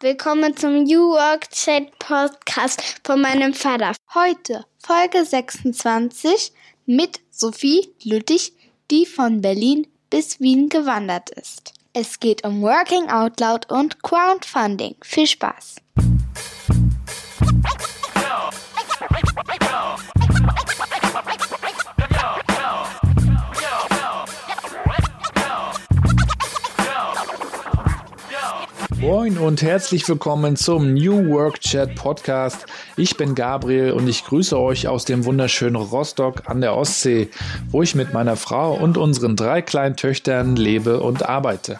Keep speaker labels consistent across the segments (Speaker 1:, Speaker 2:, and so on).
Speaker 1: Willkommen zum New Work Chat Podcast von meinem Vater.
Speaker 2: Heute Folge 26 mit Sophie Lüttich, die von Berlin bis Wien gewandert ist. Es geht um Working Out Loud und Crowdfunding. Viel Spaß!
Speaker 3: Moin und herzlich willkommen zum New Work Chat Podcast. Ich bin Gabriel und ich grüße euch aus dem wunderschönen Rostock an der Ostsee, wo ich mit meiner Frau und unseren drei kleinen Töchtern lebe und arbeite.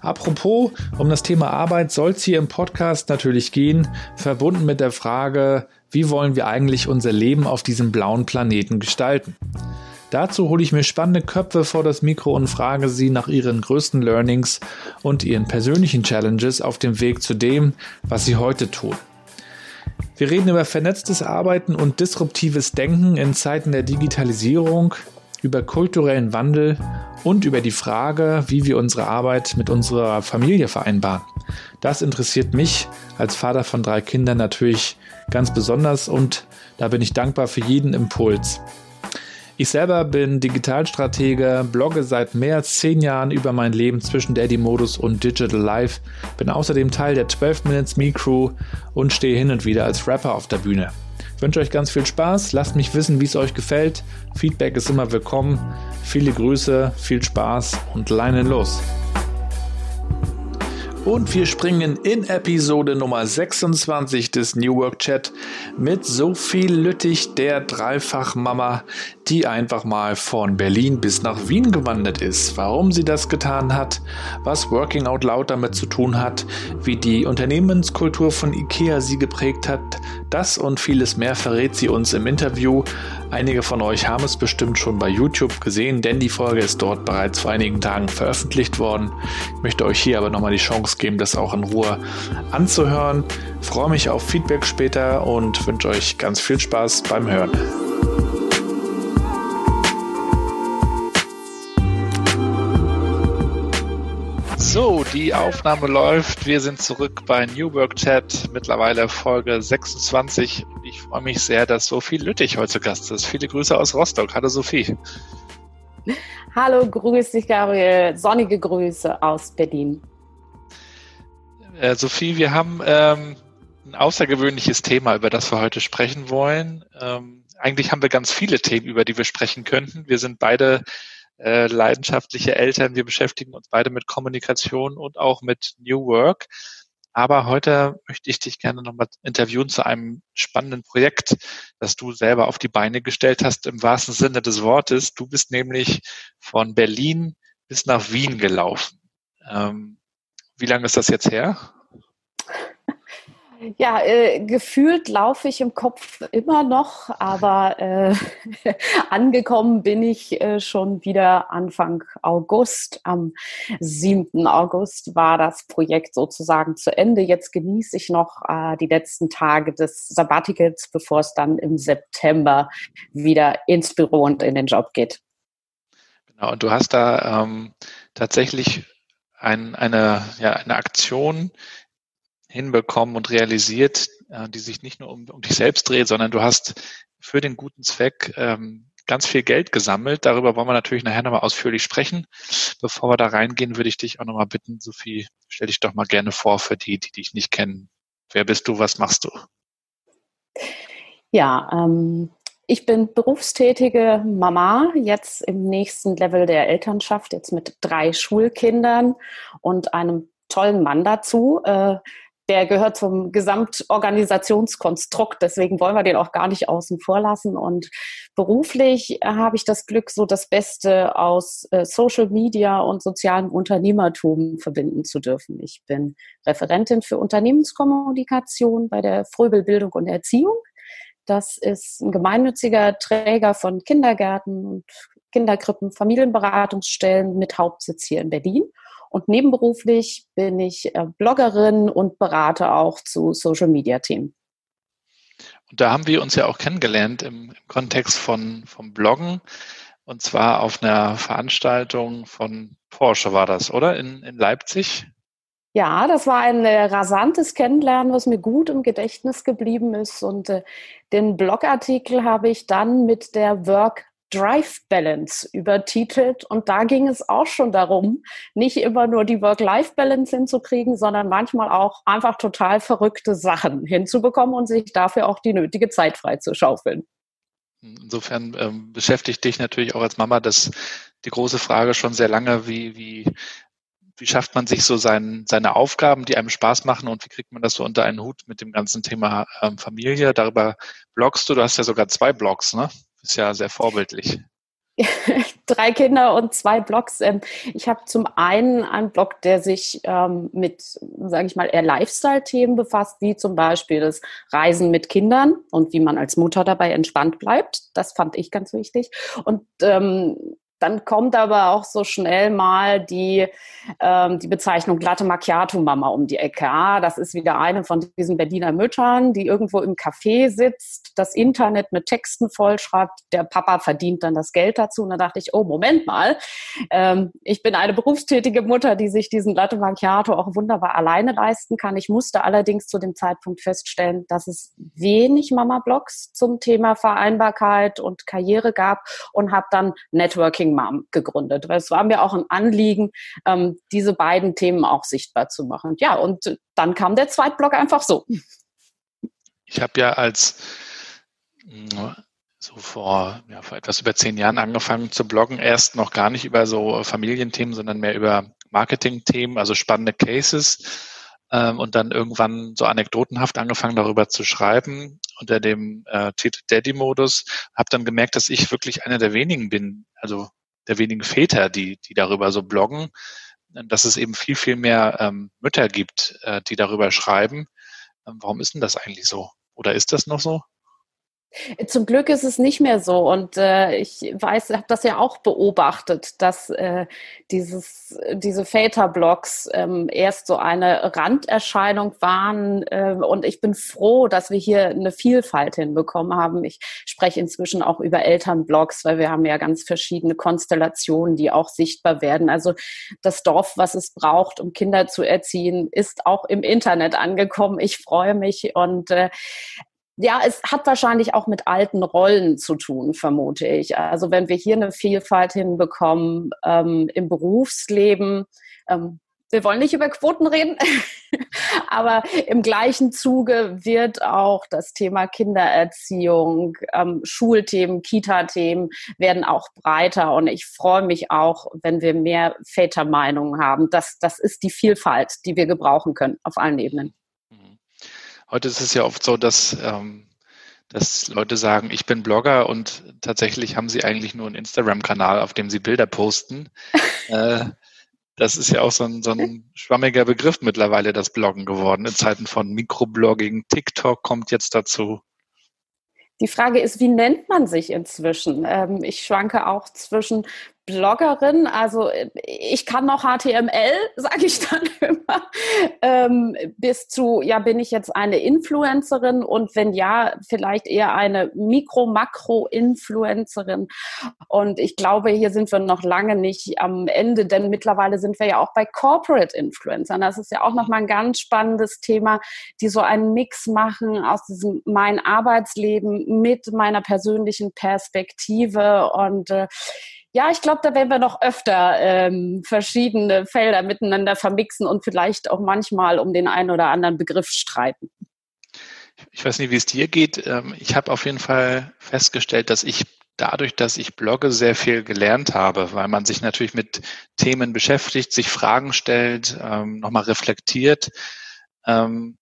Speaker 3: Apropos, um das Thema Arbeit soll es hier im Podcast natürlich gehen, verbunden mit der Frage, wie wollen wir eigentlich unser Leben auf diesem blauen Planeten gestalten? Dazu hole ich mir spannende Köpfe vor das Mikro und frage sie nach ihren größten Learnings und ihren persönlichen Challenges auf dem Weg zu dem, was sie heute tun. Wir reden über vernetztes Arbeiten und disruptives Denken in Zeiten der Digitalisierung, über kulturellen Wandel und über die Frage, wie wir unsere Arbeit mit unserer Familie vereinbaren. Das interessiert mich als Vater von drei Kindern natürlich ganz besonders und da bin ich dankbar für jeden Impuls. Ich selber bin Digitalstratege, blogge seit mehr als zehn Jahren über mein Leben zwischen Daddy-Modus und Digital Life, bin außerdem Teil der 12 Minutes Me Crew und stehe hin und wieder als Rapper auf der Bühne. Ich wünsche euch ganz viel Spaß, lasst mich wissen, wie es euch gefällt. Feedback ist immer willkommen. Viele Grüße, viel Spaß und leinen los. Und wir springen in Episode Nummer 26 des New Work Chat mit Sophie Lüttich, der Dreifachmama, die einfach mal von Berlin bis nach Wien gewandert ist. Warum sie das getan hat, was Working Out Loud damit zu tun hat, wie die Unternehmenskultur von IKEA sie geprägt hat, das und vieles mehr verrät sie uns im Interview. Einige von euch haben es bestimmt schon bei YouTube gesehen, denn die Folge ist dort bereits vor einigen Tagen veröffentlicht worden. Ich möchte euch hier aber nochmal die Chance geben, das auch in Ruhe anzuhören. Ich freue mich auf Feedback später und wünsche euch ganz viel Spaß beim Hören. So, die Aufnahme läuft. Wir sind zurück bei New Work Chat, mittlerweile Folge 26. Ich freue mich sehr, dass Sophie Lüttich heute zu Gast ist. Viele Grüße aus Rostock. Hallo Sophie.
Speaker 4: Hallo, grüß dich, Gabriel. Sonnige Grüße aus Berlin.
Speaker 3: Äh, Sophie, wir haben ähm, ein außergewöhnliches Thema, über das wir heute sprechen wollen. Ähm, eigentlich haben wir ganz viele Themen, über die wir sprechen könnten. Wir sind beide äh, leidenschaftliche Eltern. Wir beschäftigen uns beide mit Kommunikation und auch mit New Work. Aber heute möchte ich dich gerne nochmal interviewen zu einem spannenden Projekt, das du selber auf die Beine gestellt hast, im wahrsten Sinne des Wortes. Du bist nämlich von Berlin bis nach Wien gelaufen. Ähm, wie lange ist das jetzt her?
Speaker 4: Ja, äh, gefühlt laufe ich im Kopf immer noch, aber äh, angekommen bin ich äh, schon wieder Anfang August. Am 7. August war das Projekt sozusagen zu Ende. Jetzt genieße ich noch äh, die letzten Tage des Sabbaticals, bevor es dann im September wieder ins Büro und in den Job geht.
Speaker 3: Genau, und du hast da ähm, tatsächlich ein, eine, ja, eine Aktion hinbekommen und realisiert, äh, die sich nicht nur um, um dich selbst dreht, sondern du hast für den guten Zweck ähm, ganz viel Geld gesammelt. Darüber wollen wir natürlich nachher nochmal ausführlich sprechen. Bevor wir da reingehen, würde ich dich auch nochmal bitten, Sophie, stell dich doch mal gerne vor für die, die dich nicht kennen. Wer bist du, was machst du?
Speaker 4: Ja, ähm, ich bin berufstätige Mama, jetzt im nächsten Level der Elternschaft, jetzt mit drei Schulkindern und einem tollen Mann dazu. Äh, der gehört zum Gesamtorganisationskonstrukt, deswegen wollen wir den auch gar nicht außen vor lassen. Und beruflich habe ich das Glück, so das Beste aus äh, Social Media und sozialem Unternehmertum verbinden zu dürfen. Ich bin Referentin für Unternehmenskommunikation bei der Fröbel Bildung und Erziehung. Das ist ein gemeinnütziger Träger von Kindergärten und Kinderkrippen, Familienberatungsstellen mit Hauptsitz hier in Berlin. Und nebenberuflich bin ich äh, Bloggerin und berate auch zu Social Media Themen.
Speaker 3: Und da haben wir uns ja auch kennengelernt im, im Kontext von, vom Bloggen. Und zwar auf einer Veranstaltung von Porsche war das, oder? In, in Leipzig?
Speaker 4: Ja, das war ein äh, rasantes Kennenlernen, was mir gut im Gedächtnis geblieben ist. Und äh, den Blogartikel habe ich dann mit der Work Drive Balance übertitelt. Und da ging es auch schon darum, nicht immer nur die Work-Life-Balance hinzukriegen, sondern manchmal auch einfach total verrückte Sachen hinzubekommen und sich dafür auch die nötige Zeit freizuschaufeln.
Speaker 5: Insofern ähm, beschäftigt dich natürlich auch als Mama das die große Frage schon sehr lange, wie, wie, wie schafft man sich so sein, seine Aufgaben, die einem Spaß machen und wie kriegt man das so unter einen Hut mit dem ganzen Thema ähm, Familie? Darüber blogst du, du hast ja sogar zwei Blogs, ne? Ist ja sehr vorbildlich.
Speaker 4: Drei Kinder und zwei Blogs. Ähm, ich habe zum einen einen Blog, der sich ähm, mit, sage ich mal, eher Lifestyle-Themen befasst, wie zum Beispiel das Reisen mit Kindern und wie man als Mutter dabei entspannt bleibt. Das fand ich ganz wichtig. Und ähm, dann kommt aber auch so schnell mal die, ähm, die Bezeichnung glatte Macchiato-Mama um die Ecke. Ah, das ist wieder eine von diesen Berliner Müttern, die irgendwo im Café sitzt, das Internet mit Texten vollschreibt. Der Papa verdient dann das Geld dazu. Und da dachte ich, oh, Moment mal. Ähm, ich bin eine berufstätige Mutter, die sich diesen Latte Macchiato auch wunderbar alleine leisten kann. Ich musste allerdings zu dem Zeitpunkt feststellen, dass es wenig Mama-Blogs zum Thema Vereinbarkeit und Karriere gab und habe dann Networking Working Mom gegründet, weil es war mir auch ein Anliegen, ähm, diese beiden Themen auch sichtbar zu machen. Ja, und dann kam der Zweitblog einfach so.
Speaker 5: Ich habe ja als so vor, ja, vor etwas über zehn Jahren angefangen zu bloggen. Erst noch gar nicht über so Familienthemen, sondern mehr über Marketingthemen, also spannende Cases. Ähm, und dann irgendwann so anekdotenhaft angefangen, darüber zu schreiben unter dem äh, Titel Daddy-Modus. Habe dann gemerkt, dass ich wirklich einer der wenigen bin, also der wenigen Väter, die, die darüber so bloggen, dass es eben viel, viel mehr ähm, Mütter gibt, äh, die darüber schreiben. Ähm, warum ist denn das eigentlich so? Oder ist das noch so?
Speaker 4: Zum Glück ist es nicht mehr so und äh, ich weiß, habe das ja auch beobachtet, dass äh, dieses, diese Väterblogs ähm, erst so eine Randerscheinung waren äh, und ich bin froh, dass wir hier eine Vielfalt hinbekommen haben. Ich spreche inzwischen auch über Elternblogs, weil wir haben ja ganz verschiedene Konstellationen, die auch sichtbar werden. Also das Dorf, was es braucht, um Kinder zu erziehen, ist auch im Internet angekommen. Ich freue mich und äh, ja, es hat wahrscheinlich auch mit alten Rollen zu tun, vermute ich. Also wenn wir hier eine Vielfalt hinbekommen ähm, im Berufsleben, ähm, wir wollen nicht über Quoten reden, aber im gleichen Zuge wird auch das Thema Kindererziehung, ähm, Schulthemen, Kita-Themen werden auch breiter. Und ich freue mich auch, wenn wir mehr Vätermeinungen haben. Das, das ist die Vielfalt, die wir gebrauchen können auf allen Ebenen.
Speaker 5: Heute ist es ja oft so, dass, ähm, dass Leute sagen, ich bin Blogger und tatsächlich haben sie eigentlich nur einen Instagram-Kanal, auf dem sie Bilder posten. äh, das ist ja auch so ein, so ein schwammiger Begriff mittlerweile, das Bloggen geworden. In Zeiten von Mikroblogging, TikTok kommt jetzt dazu.
Speaker 4: Die Frage ist, wie nennt man sich inzwischen? Ähm, ich schwanke auch zwischen Bloggerin, also äh, ich kann noch HTML, sage ich dann immer, ähm, bis zu, ja, bin ich jetzt eine Influencerin und wenn ja, vielleicht eher eine Mikro-Makro-Influencerin. Und ich glaube, hier sind wir noch lange nicht am Ende, denn mittlerweile sind wir ja auch bei Corporate Influencern. Das ist ja auch nochmal ein ganz spannendes Thema, die so einen Mix machen aus diesem mein Arbeitsleben mit meiner persönlichen Perspektive und äh, ja, ich glaube, da werden wir noch öfter ähm, verschiedene Felder miteinander vermixen und vielleicht auch manchmal um den einen oder anderen Begriff streiten.
Speaker 5: Ich weiß nicht, wie es dir geht. Ähm, ich habe auf jeden Fall festgestellt, dass ich dadurch, dass ich blogge, sehr viel gelernt habe, weil man sich natürlich mit Themen beschäftigt, sich Fragen stellt, ähm, nochmal reflektiert. Ähm,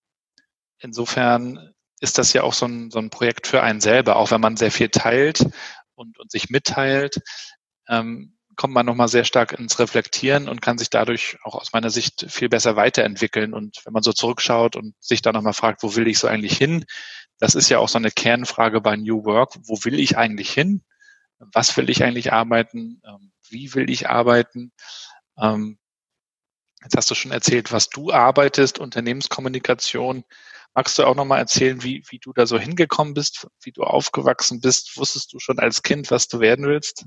Speaker 5: insofern ist das ja auch so ein, so ein Projekt für einen selber, auch wenn man sehr viel teilt und, und sich mitteilt, ähm, kommt man nochmal sehr stark ins Reflektieren und kann sich dadurch auch aus meiner Sicht viel besser weiterentwickeln. Und wenn man so zurückschaut und sich dann nochmal fragt, wo will ich so eigentlich hin? Das ist ja auch so eine Kernfrage bei New Work. Wo will ich eigentlich hin? Was will ich eigentlich arbeiten? Ähm, wie will ich arbeiten? Ähm, jetzt hast du schon erzählt, was du arbeitest, Unternehmenskommunikation. Magst du auch nochmal erzählen, wie, wie du da so hingekommen bist, wie du aufgewachsen bist? Wusstest du schon als Kind, was du werden willst?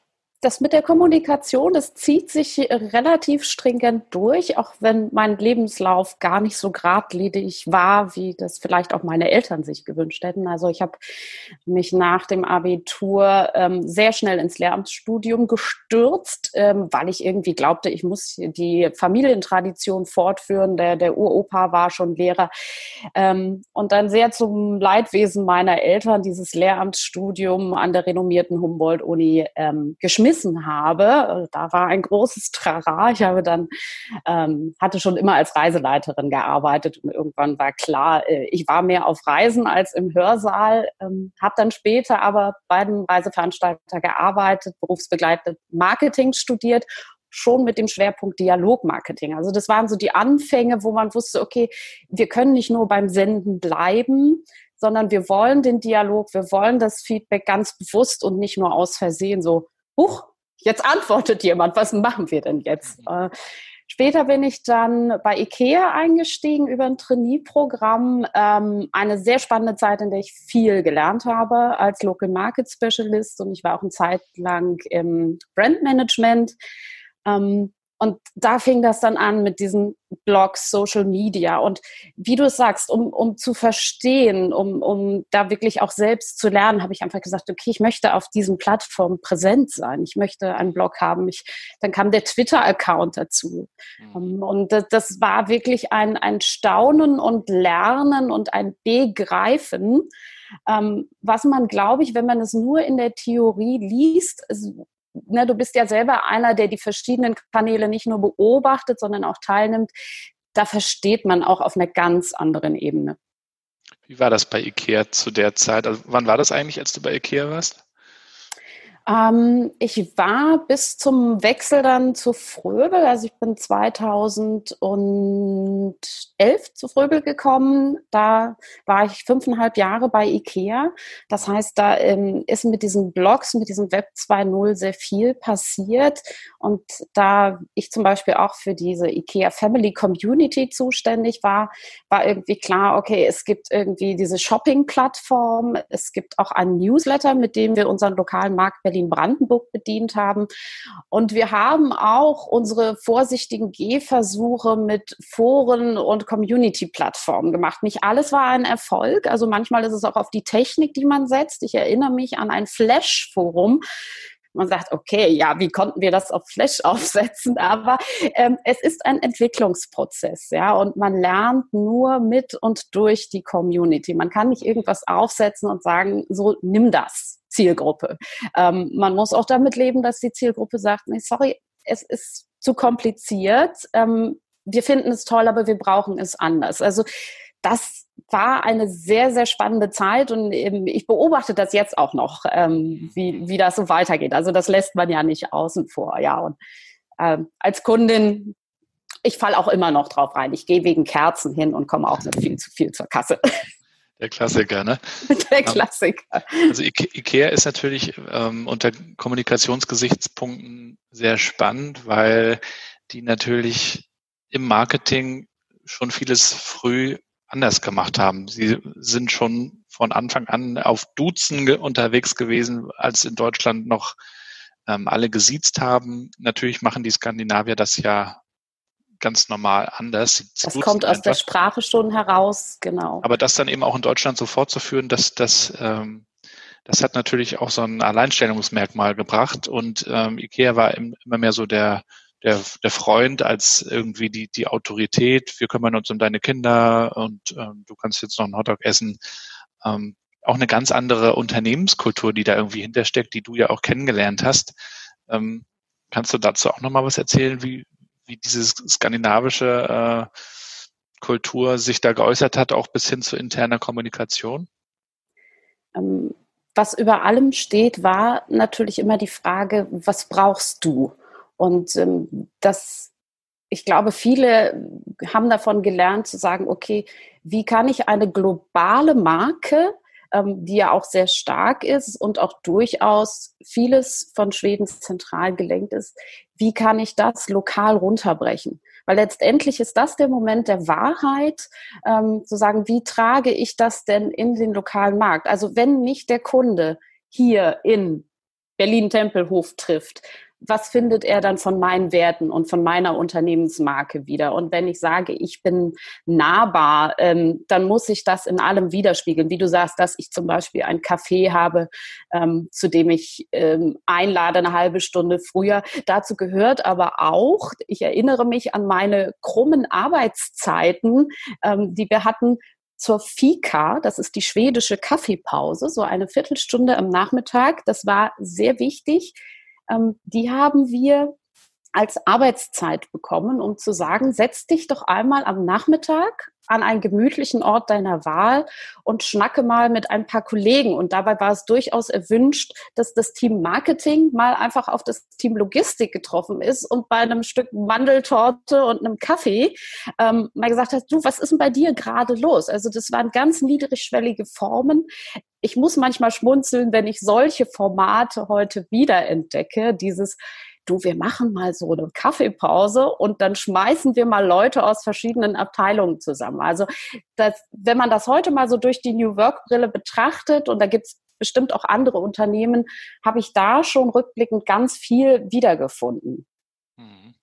Speaker 4: das mit der Kommunikation, das zieht sich relativ stringent durch, auch wenn mein Lebenslauf gar nicht so geradlinig war, wie das vielleicht auch meine Eltern sich gewünscht hätten. Also ich habe mich nach dem Abitur ähm, sehr schnell ins Lehramtsstudium gestürzt, ähm, weil ich irgendwie glaubte, ich muss die Familientradition fortführen. Der, der Uropa war schon Lehrer. Ähm, und dann sehr zum Leidwesen meiner Eltern dieses Lehramtsstudium an der renommierten Humboldt-Uni ähm, geschmissen geschmissen habe. Da war ein großes Trara. Ich habe dann, ähm, hatte schon immer als Reiseleiterin gearbeitet und irgendwann war klar, äh, ich war mehr auf Reisen als im Hörsaal, ähm, habe dann später aber bei einem Reiseveranstalter gearbeitet, berufsbegleitet Marketing studiert schon mit dem Schwerpunkt Dialogmarketing. Also das waren so die Anfänge, wo man wusste, okay, wir können nicht nur beim Senden bleiben, sondern wir wollen den Dialog, wir wollen das Feedback ganz bewusst und nicht nur aus Versehen so huch, jetzt antwortet jemand, was machen wir denn jetzt? Äh, später bin ich dann bei IKEA eingestiegen über ein Trainee-Programm. Ähm, eine sehr spannende Zeit, in der ich viel gelernt habe als Local Market Specialist und ich war auch eine Zeit lang im Brandmanagement. Ähm, und da fing das dann an mit diesen Blogs, Social Media. Und wie du es sagst, um, um zu verstehen, um, um da wirklich auch selbst zu lernen, habe ich einfach gesagt, okay, ich möchte auf diesen Plattformen präsent sein. Ich möchte einen Blog haben. Ich, dann kam der Twitter-Account dazu. Mhm. Und das, das war wirklich ein, ein Staunen und Lernen und ein Begreifen. Ähm, was man, glaube ich, wenn man es nur in der Theorie liest, ne, du bist ja selber einer, der die verschiedenen Kanäle nicht nur beobachtet, sondern auch teilnimmt. Da versteht man auch auf einer ganz anderen Ebene.
Speaker 5: Wie war das bei IKEA zu der Zeit? Also wann war das eigentlich, als du bei IKEA warst?
Speaker 4: Ähm, ich war bis zum Wechsel dann zu Fröbel, also ich bin 2011 zu Fröbel gekommen. Da war ich fünfeinhalb Jahre bei IKEA. Das heißt, da ähm, ist mit diesen Blogs, mit diesem Web 2.0 sehr viel passiert. Und da ich zum Beispiel auch für diese IKEA Family Community zuständig war, war irgendwie klar, okay, es gibt irgendwie diese Shopping-Plattform, es gibt auch einen Newsletter, mit dem wir unseren lokalen Markt Berlin-Brandenburg bedient haben. Und wir haben auch unsere vorsichtigen Gehversuche mit Foren und Community-Plattformen gemacht. Nicht alles war ein Erfolg. Also manchmal ist es auch auf die Technik, die man setzt. Ich erinnere mich an ein Flash-Forum, man sagt, okay, ja, wie konnten wir das auf Flash aufsetzen? Aber ähm, es ist ein Entwicklungsprozess, ja, und man lernt nur mit und durch die Community. Man kann nicht irgendwas aufsetzen und sagen, so nimm das. Zielgruppe. Ähm, man muss auch damit leben, dass die Zielgruppe sagt, nee, sorry, es ist zu kompliziert. Ähm, wir finden es toll, aber wir brauchen es anders. Also das war eine sehr, sehr spannende Zeit und ich beobachte das jetzt auch noch, ähm, wie, wie das so weitergeht. Also das lässt man ja nicht außen vor, ja. Und ähm, als Kundin, ich falle auch immer noch drauf rein. Ich gehe wegen Kerzen hin und komme auch nicht viel zu viel zur Kasse.
Speaker 5: Der Klassiker, ne?
Speaker 4: Der ähm, Klassiker.
Speaker 5: Also IKEA ist natürlich ähm, unter Kommunikationsgesichtspunkten sehr spannend, weil die natürlich im Marketing schon vieles früh anders gemacht haben. Sie sind schon von Anfang an auf Duzen unterwegs gewesen, als in Deutschland noch ähm, alle gesiezt haben. Natürlich machen die Skandinavier das ja ganz normal anders. Sie
Speaker 4: das kommt aus einfach. der Sprache schon heraus, genau.
Speaker 5: Aber das dann eben auch in Deutschland so fortzuführen, dass das ähm, das hat natürlich auch so ein Alleinstellungsmerkmal gebracht und ähm, IKEA war immer mehr so der der, der Freund als irgendwie die, die Autorität, wir kümmern uns um deine Kinder und ähm, du kannst jetzt noch einen Hotdog essen. Ähm, auch eine ganz andere Unternehmenskultur, die da irgendwie hintersteckt, die du ja auch kennengelernt hast. Ähm, kannst du dazu auch nochmal was erzählen, wie, wie diese skandinavische äh, Kultur sich da geäußert hat, auch bis hin zu interner Kommunikation?
Speaker 4: Ähm, was über allem steht, war natürlich immer die Frage, was brauchst du? Und ähm, das, ich glaube, viele haben davon gelernt zu sagen, okay, wie kann ich eine globale Marke, ähm, die ja auch sehr stark ist und auch durchaus vieles von Schweden zentral gelenkt ist, wie kann ich das lokal runterbrechen? Weil letztendlich ist das der Moment der Wahrheit, ähm, zu sagen, wie trage ich das denn in den lokalen Markt? Also wenn mich der Kunde hier in Berlin-Tempelhof trifft, was findet er dann von meinen Werten und von meiner Unternehmensmarke wieder? Und wenn ich sage, ich bin nahbar, ähm, dann muss ich das in allem widerspiegeln. Wie du sagst, dass ich zum Beispiel ein Café habe, ähm, zu dem ich ähm, einlade eine halbe Stunde früher. Dazu gehört aber auch, ich erinnere mich an meine krummen Arbeitszeiten, ähm, die wir hatten zur Fika, das ist die schwedische Kaffeepause, so eine Viertelstunde am Nachmittag. Das war sehr wichtig die haben wir als Arbeitszeit bekommen, um zu sagen, setz dich doch einmal am Nachmittag an einen gemütlichen Ort deiner Wahl und schnacke mal mit ein paar Kollegen. Und dabei war es durchaus erwünscht, dass das Team Marketing mal einfach auf das Team Logistik getroffen ist und bei einem Stück Mandeltorte und einem Kaffee ähm, mal gesagt hat, du, was ist denn bei dir gerade los? Also das waren ganz niedrigschwellige Formen. Ich muss manchmal schmunzeln, wenn ich solche Formate heute wiederentdecke, dieses du, wir machen mal so eine Kaffeepause und dann schmeißen wir mal Leute aus verschiedenen Abteilungen zusammen. Also das, wenn man das heute mal so durch die New Work-Brille betrachtet, und da gibt es bestimmt auch andere Unternehmen, habe ich da schon rückblickend ganz viel wiedergefunden. Mhm.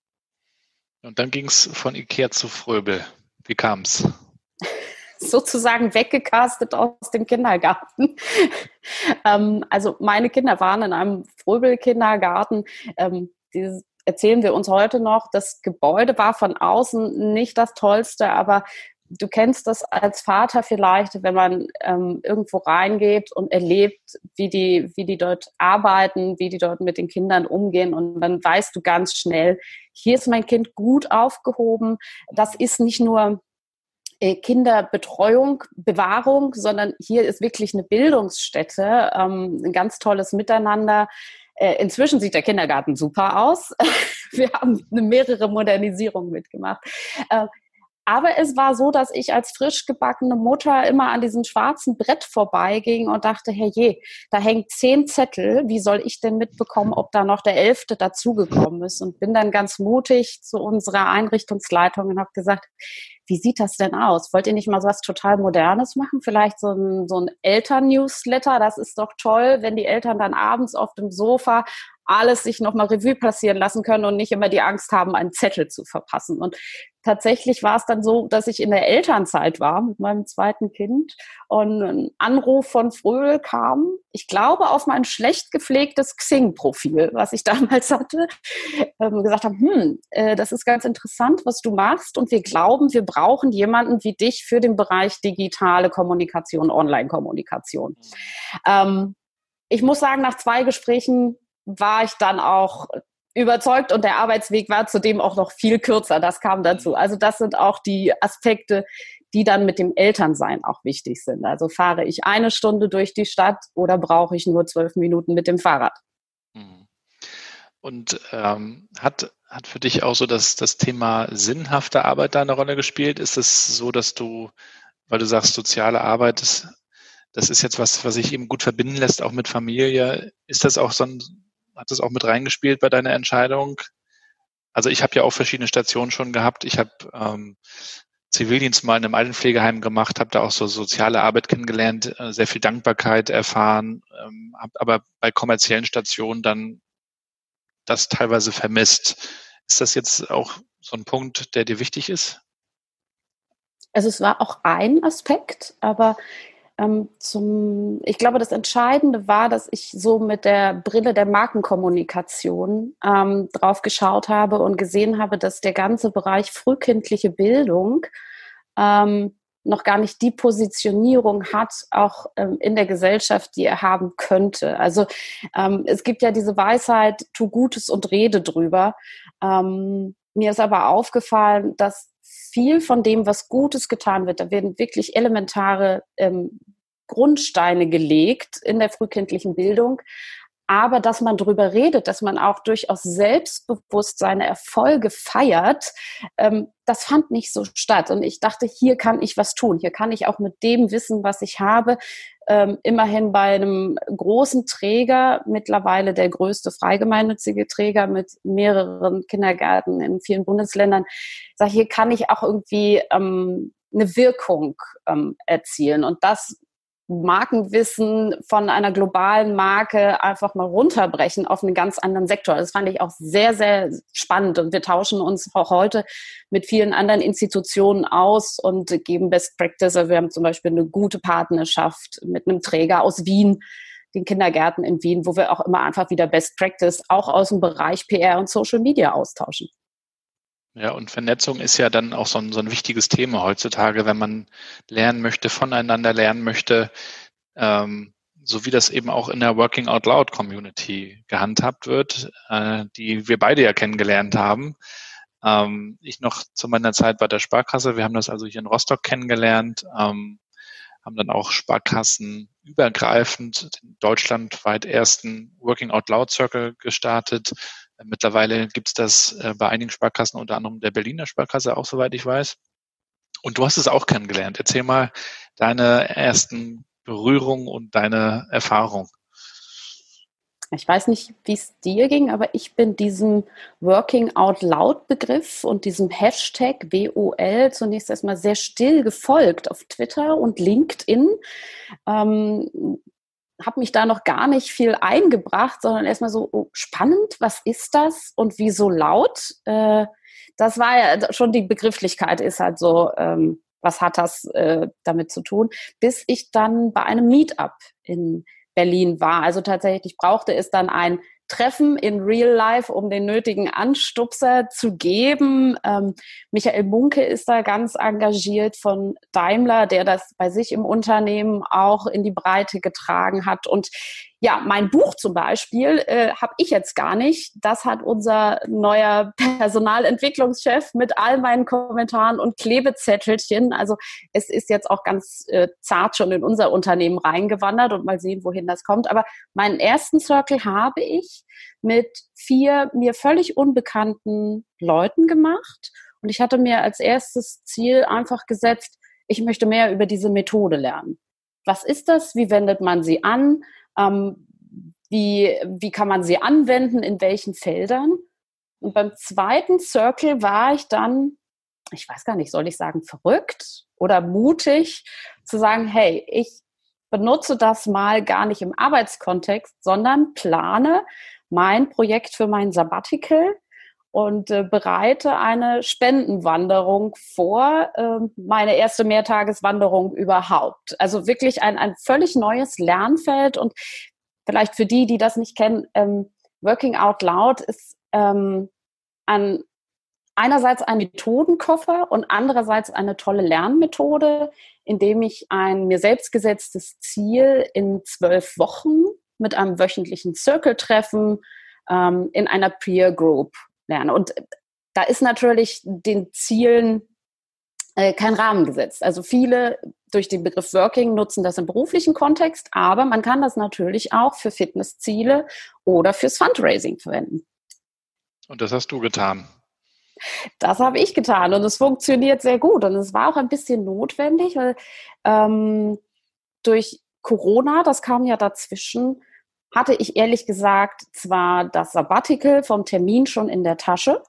Speaker 5: Und dann ging es von Ikea zu Fröbel. Wie kam es?
Speaker 4: sozusagen weggecastet aus dem Kindergarten. ähm, also meine Kinder waren in einem Fröbel-Kindergarten. Ähm, erzählen wir uns heute noch. Das Gebäude war von außen nicht das Tollste, aber du kennst das als Vater vielleicht, wenn man ähm, irgendwo reingeht und erlebt, wie die, wie die dort arbeiten, wie die dort mit den Kindern umgehen und dann weißt du ganz schnell, hier ist mein Kind gut aufgehoben. Das ist nicht nur Kinderbetreuung, Bewahrung, sondern hier ist wirklich eine Bildungsstätte, ähm, ein ganz tolles Miteinander. Äh, inzwischen sieht der Kindergarten super aus. Wir haben mehrere Modernisierungen mitgemacht. Aber es war so, dass ich als frisch gebackene Mutter immer an diesem schwarzen Brett vorbeiging und dachte, herrje, da hängt zehn Zettel. Wie soll ich denn mitbekommen, ob da noch der elfte dazugekommen ist? Und bin dann ganz mutig zu unserer Einrichtungsleitung und habe gesagt, wie sieht das denn aus? Wollt ihr nicht mal so was total Modernes machen? Vielleicht so ein, so ein Eltern-Newsletter? Das ist doch toll, wenn die Eltern dann abends auf dem Sofa alles sich nochmal Revue passieren lassen können und nicht immer die Angst haben, einen Zettel zu verpassen. Und tatsächlich war es dann so, dass ich in der Elternzeit war mit meinem zweiten Kind und ein Anruf von Fröhl kam, ich glaube, auf mein schlecht gepflegtes Xing-Profil, was ich damals hatte, ähm, gesagt haben, hm, äh, das ist ganz interessant, was du machst und wir glauben, wir brauchen jemanden wie dich für den Bereich digitale Kommunikation, Online-Kommunikation. Mhm. Ähm, ich muss sagen, nach zwei Gesprächen war ich dann auch überzeugt und der Arbeitsweg war zudem auch noch viel kürzer. Das kam dazu. Also das sind auch die Aspekte, die dann mit dem Elternsein auch wichtig sind. Also fahre ich eine Stunde durch die Stadt oder brauche ich nur zwölf Minuten mit dem Fahrrad? Mhm.
Speaker 5: Und ähm, hat, hat für dich auch so das, das Thema sinnhafte Arbeit da eine Rolle gespielt? Ist es so, dass du, weil du sagst, soziale Arbeit, das, das ist jetzt was, was sich eben gut verbinden lässt, auch mit Familie. Ist das auch so ein, hat das auch mit reingespielt bei deiner Entscheidung? Also ich habe ja auch verschiedene Stationen schon gehabt. Ich habe ähm, Zivildienst mal in einem Altenpflegeheim gemacht, habe da auch so soziale Arbeit kennengelernt, äh, sehr viel Dankbarkeit erfahren, ähm, habe aber bei kommerziellen Stationen dann das teilweise vermisst. Ist das jetzt auch so ein Punkt, der dir wichtig ist?
Speaker 4: Also es war auch ein Aspekt, aber ähm, zum, ich glaube, das Entscheidende war, dass ich so mit der Brille der Markenkommunikation ähm, drauf geschaut habe und gesehen habe, dass der ganze Bereich frühkindliche Bildung ähm, noch gar nicht die Positionierung hat, auch ähm, in der Gesellschaft, die er haben könnte. Also ähm, es gibt ja diese Weisheit, tu Gutes und rede drüber. Ähm, mir ist aber aufgefallen, dass viel von dem, was Gutes getan wird, da werden wirklich elementare ähm, Grundsteine gelegt in der frühkindlichen Bildung. Aber dass man darüber redet, dass man auch durchaus selbstbewusst seine Erfolge feiert, ähm, das fand nicht so statt. Und ich dachte, hier kann ich was tun. Hier kann ich auch mit dem Wissen, was ich habe, ähm, immerhin bei einem großen Träger, mittlerweile der größte freigemeinnützige Träger mit mehreren Kindergärten in vielen Bundesländern, sage, hier kann ich auch irgendwie ähm, eine Wirkung ähm, erzielen. Und das Markenwissen von einer globalen Marke einfach mal runterbrechen auf einen ganz anderen Sektor. Das fand ich auch sehr, sehr spannend und wir tauschen uns auch heute mit vielen anderen Institutionen aus und geben Best Practice. Also wir haben zum Beispiel eine gute Partnerschaft mit einem Träger aus Wien, den Kindergärten in Wien, wo wir auch immer einfach wieder Best Practice auch aus dem Bereich PR und Social Media austauschen.
Speaker 5: Ja, und Vernetzung ist ja dann auch so ein, so ein wichtiges Thema heutzutage, wenn man lernen möchte, voneinander lernen möchte, ähm, so wie das eben auch in der Working Out Loud Community gehandhabt wird, äh, die wir beide ja kennengelernt haben. Ähm, ich noch zu meiner Zeit bei der Sparkasse, wir haben das also hier in Rostock kennengelernt, ähm, haben dann auch Sparkassen übergreifend den deutschlandweit ersten Working Out Loud Circle gestartet, Mittlerweile gibt es das äh, bei einigen Sparkassen, unter anderem der Berliner Sparkasse auch, soweit ich weiß. Und du hast es auch kennengelernt. Erzähl mal deine ersten Berührungen und deine Erfahrung.
Speaker 4: Ich weiß nicht, wie es dir ging, aber ich bin diesem Working Out Loud Begriff und diesem Hashtag WOL zunächst erstmal sehr still gefolgt auf Twitter und LinkedIn. Ähm, habe mich da noch gar nicht viel eingebracht, sondern erstmal so, oh, spannend, was ist das und wieso laut? Äh, das war ja schon die Begrifflichkeit, ist halt so, ähm, was hat das äh, damit zu tun? Bis ich dann bei einem Meetup in Berlin war. Also tatsächlich brauchte es dann ein Treffen in Real Life, um den nötigen Anstupser zu geben. Ähm, Michael Munke ist da ganz engagiert von Daimler, der das bei sich im Unternehmen auch in die Breite getragen hat. Und ja, mein Buch zum Beispiel äh, habe ich jetzt gar nicht. Das hat unser neuer Personalentwicklungschef mit all meinen Kommentaren und Klebezettelchen. Also es ist jetzt auch ganz äh, zart schon in unser Unternehmen reingewandert und mal sehen, wohin das kommt. Aber meinen ersten Circle habe ich mit vier mir völlig unbekannten Leuten gemacht. Und ich hatte mir als erstes Ziel einfach gesetzt, ich möchte mehr über diese Methode lernen. Was ist das? Wie wendet man sie an? Ähm, wie, wie kann man sie anwenden? In welchen Feldern? Und beim zweiten Circle war ich dann, ich weiß gar nicht, soll ich sagen, verrückt oder mutig zu sagen, hey, ich benutze das mal gar nicht im Arbeitskontext, sondern plane mein Projekt für mein Sabbatical und äh, bereite eine Spendenwanderung vor, äh, meine erste Mehrtageswanderung überhaupt. Also wirklich ein, ein völlig neues Lernfeld und vielleicht für die, die das nicht kennen, ähm, Working Out Loud ist ähm, ein, einerseits ein Methodenkoffer und andererseits eine tolle Lernmethode, indem ich ein mir selbst gesetztes Ziel in zwölf Wochen mit einem wöchentlichen Circle-Treffen ähm, in einer Peer Group lerne. Und da ist natürlich den Zielen äh, kein Rahmen gesetzt. Also viele durch den Begriff Working nutzen das im beruflichen Kontext, aber man kann das natürlich auch für Fitnessziele oder fürs Fundraising verwenden.
Speaker 5: Und das hast du getan.
Speaker 4: Das habe ich getan und es funktioniert sehr gut. Und es war auch ein bisschen notwendig, weil ähm, durch Corona, das kam ja dazwischen, hatte ich ehrlich gesagt zwar das Sabbatical vom Termin schon in der Tasche,